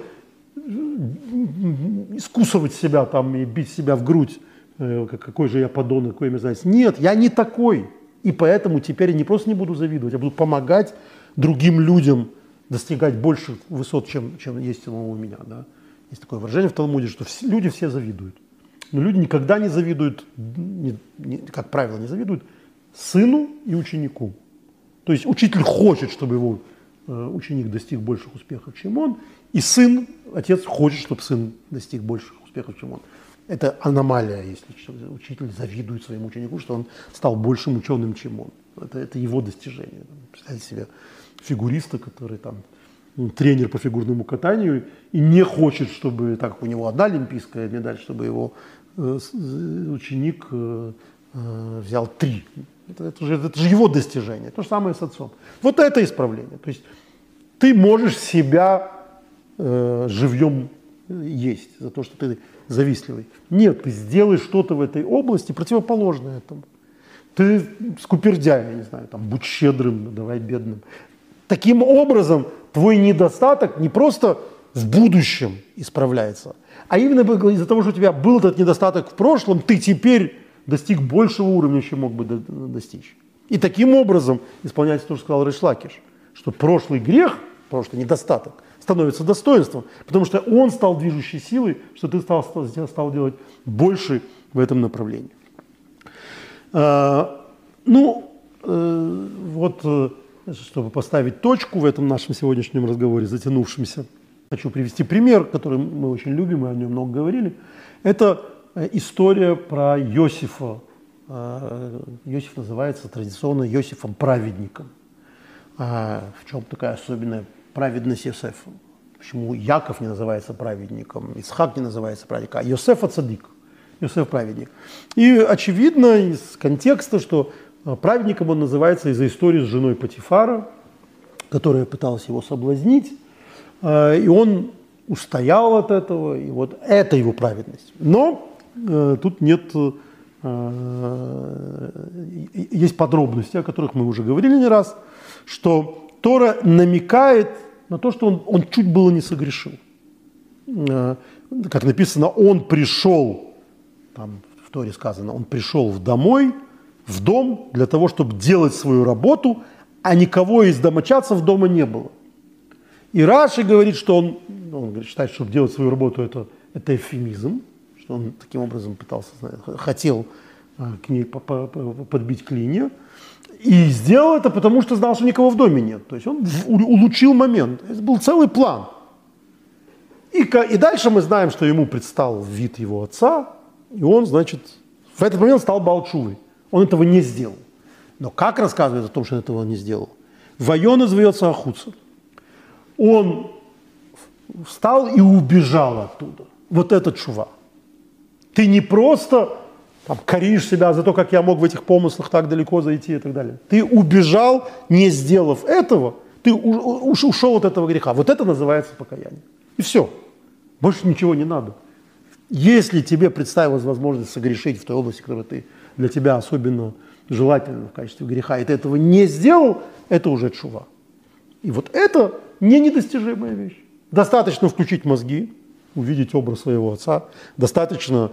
искусывать себя там и бить себя в грудь, э, какой же я подонок, какой я мерзавец. Нет, я не такой. И поэтому теперь я не просто не буду завидовать, я буду помогать другим людям достигать больших высот, чем, чем есть у меня. Да? Есть такое выражение в Талмуде, что все, люди все завидуют. Но люди никогда не завидуют, не, не, как правило, не завидуют сыну и ученику. То есть учитель хочет, чтобы его Э, ученик достиг больших успехов, чем он, и сын, отец хочет, чтобы сын достиг больших успехов, чем он. Это аномалия, если учитель завидует своему ученику, что он стал большим ученым, чем он. Это, это его достижение. Представьте себе фигуриста, который там ну, тренер по фигурному катанию и не хочет, чтобы, так у него одна олимпийская медаль, чтобы его э, э ученик э, э, взял три. Это, это, же, это же его достижение. То же самое с отцом. Вот это исправление. То есть ты можешь себя э, живьем есть за то, что ты завистливый. Нет, ты сделай что-то в этой области противоположное этому. Ты скупердяй, я не знаю, там, будь щедрым, давай бедным. Таким образом, твой недостаток не просто в будущем исправляется, а именно из-за того, что у тебя был этот недостаток в прошлом, ты теперь достиг большего уровня, чем мог бы достичь. И таким образом исполняется то, что сказал Решлакиш, что прошлый грех, прошлый недостаток становится достоинством, потому что он стал движущей силой, что ты стал, стал делать больше в этом направлении. А, ну, э, вот, э, чтобы поставить точку в этом нашем сегодняшнем разговоре, затянувшемся, хочу привести пример, который мы очень любим, мы о нем много говорили. Это Э, история про Иосифа. Иосиф называется традиционно Иосифом праведником. А в чем такая особенная праведность Иосифа? Почему Яков не называется праведником, Исхак не называется праведником, а Иосиф цадик, Иосиф праведник. И очевидно из контекста, что э, праведником он называется из-за истории с женой Патифара, которая пыталась его соблазнить, и он устоял от этого, и вот это его праведность. Но Э, тут нет, э, есть подробности, о которых мы уже говорили не раз, что Тора намекает на то, что он, он чуть было не согрешил. Э, как написано, он пришел, там в Торе сказано, он пришел в домой, в дом для того, чтобы делать свою работу, а никого из домочадцев дома не было. И Раши говорит, что он, он считает, что делать свою работу это, это эвфемизм, что он таким образом пытался, хотел а, к ней подбить клинья. И сделал это, потому что знал, что никого в доме нет. То есть он улучшил момент. Это был целый план. И, и дальше мы знаем, что ему предстал вид его отца, и он, значит, в этот момент стал Балчувой. Он этого не сделал. Но как рассказывает о том, что он этого не сделал? Вайон называется Ахуца. Он встал и убежал оттуда. Вот этот чувак. Ты не просто там, коришь себя за то, как я мог в этих помыслах так далеко зайти и так далее. Ты убежал, не сделав этого, ты ушел от этого греха. Вот это называется покаяние. И все. Больше ничего не надо. Если тебе представилась возможность согрешить в той области, которая ты, для тебя особенно желательна в качестве греха, и ты этого не сделал, это уже чува. И вот это не недостижимая вещь. Достаточно включить мозги, увидеть образ своего отца, достаточно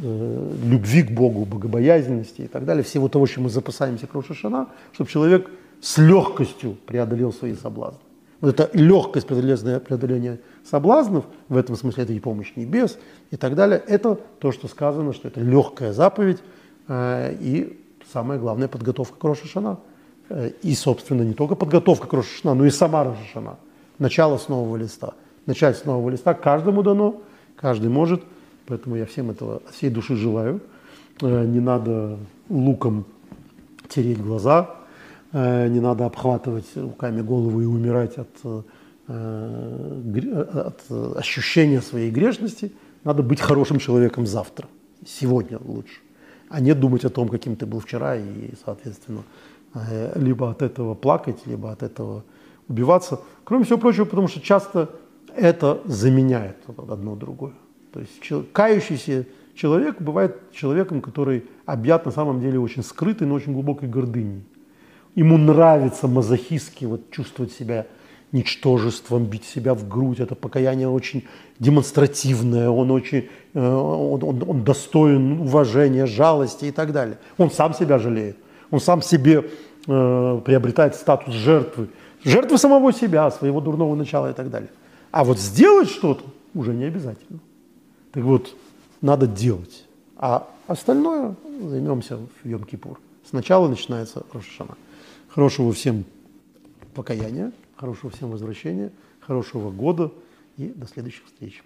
Э, любви к Богу, богобоязненности и так далее, всего того, чем мы запасаемся к Рошашана, чтобы человек с легкостью преодолел свои соблазны. Вот это легкость преодоления, преодоления соблазнов, в этом смысле это и помощь небес и так далее, это то, что сказано, что это легкая заповедь э, и самое главное подготовка к Рошашана. Э, и, собственно, не только подготовка к Рошашана, но и сама Рошашана. Начало с нового листа. Начать с нового листа каждому дано, каждый может, поэтому я всем этого от всей души желаю. Э, не надо луком тереть глаза, э, не надо обхватывать руками голову и умирать от, э, от ощущения своей грешности. Надо быть хорошим человеком завтра, сегодня лучше, а не думать о том, каким ты был вчера и, соответственно, либо от этого плакать, либо от этого убиваться. Кроме всего прочего, потому что часто это заменяет одно другое. То есть кающийся человек бывает человеком, который объят на самом деле очень скрытой, но очень глубокой гордыней. Ему нравится мазохистски вот чувствовать себя ничтожеством, бить себя в грудь. Это покаяние очень демонстративное, он очень э, он, он, он достоин уважения, жалости и так далее. Он сам себя жалеет, он сам себе э, приобретает статус жертвы, жертвы самого себя, своего дурного начала и так далее. А вот сделать что-то уже не обязательно. Так вот, надо делать. А остальное займемся в Йом-Кипур. Сначала начинается Рошашана. Хорошего всем покаяния, хорошего всем возвращения, хорошего года и до следующих встреч.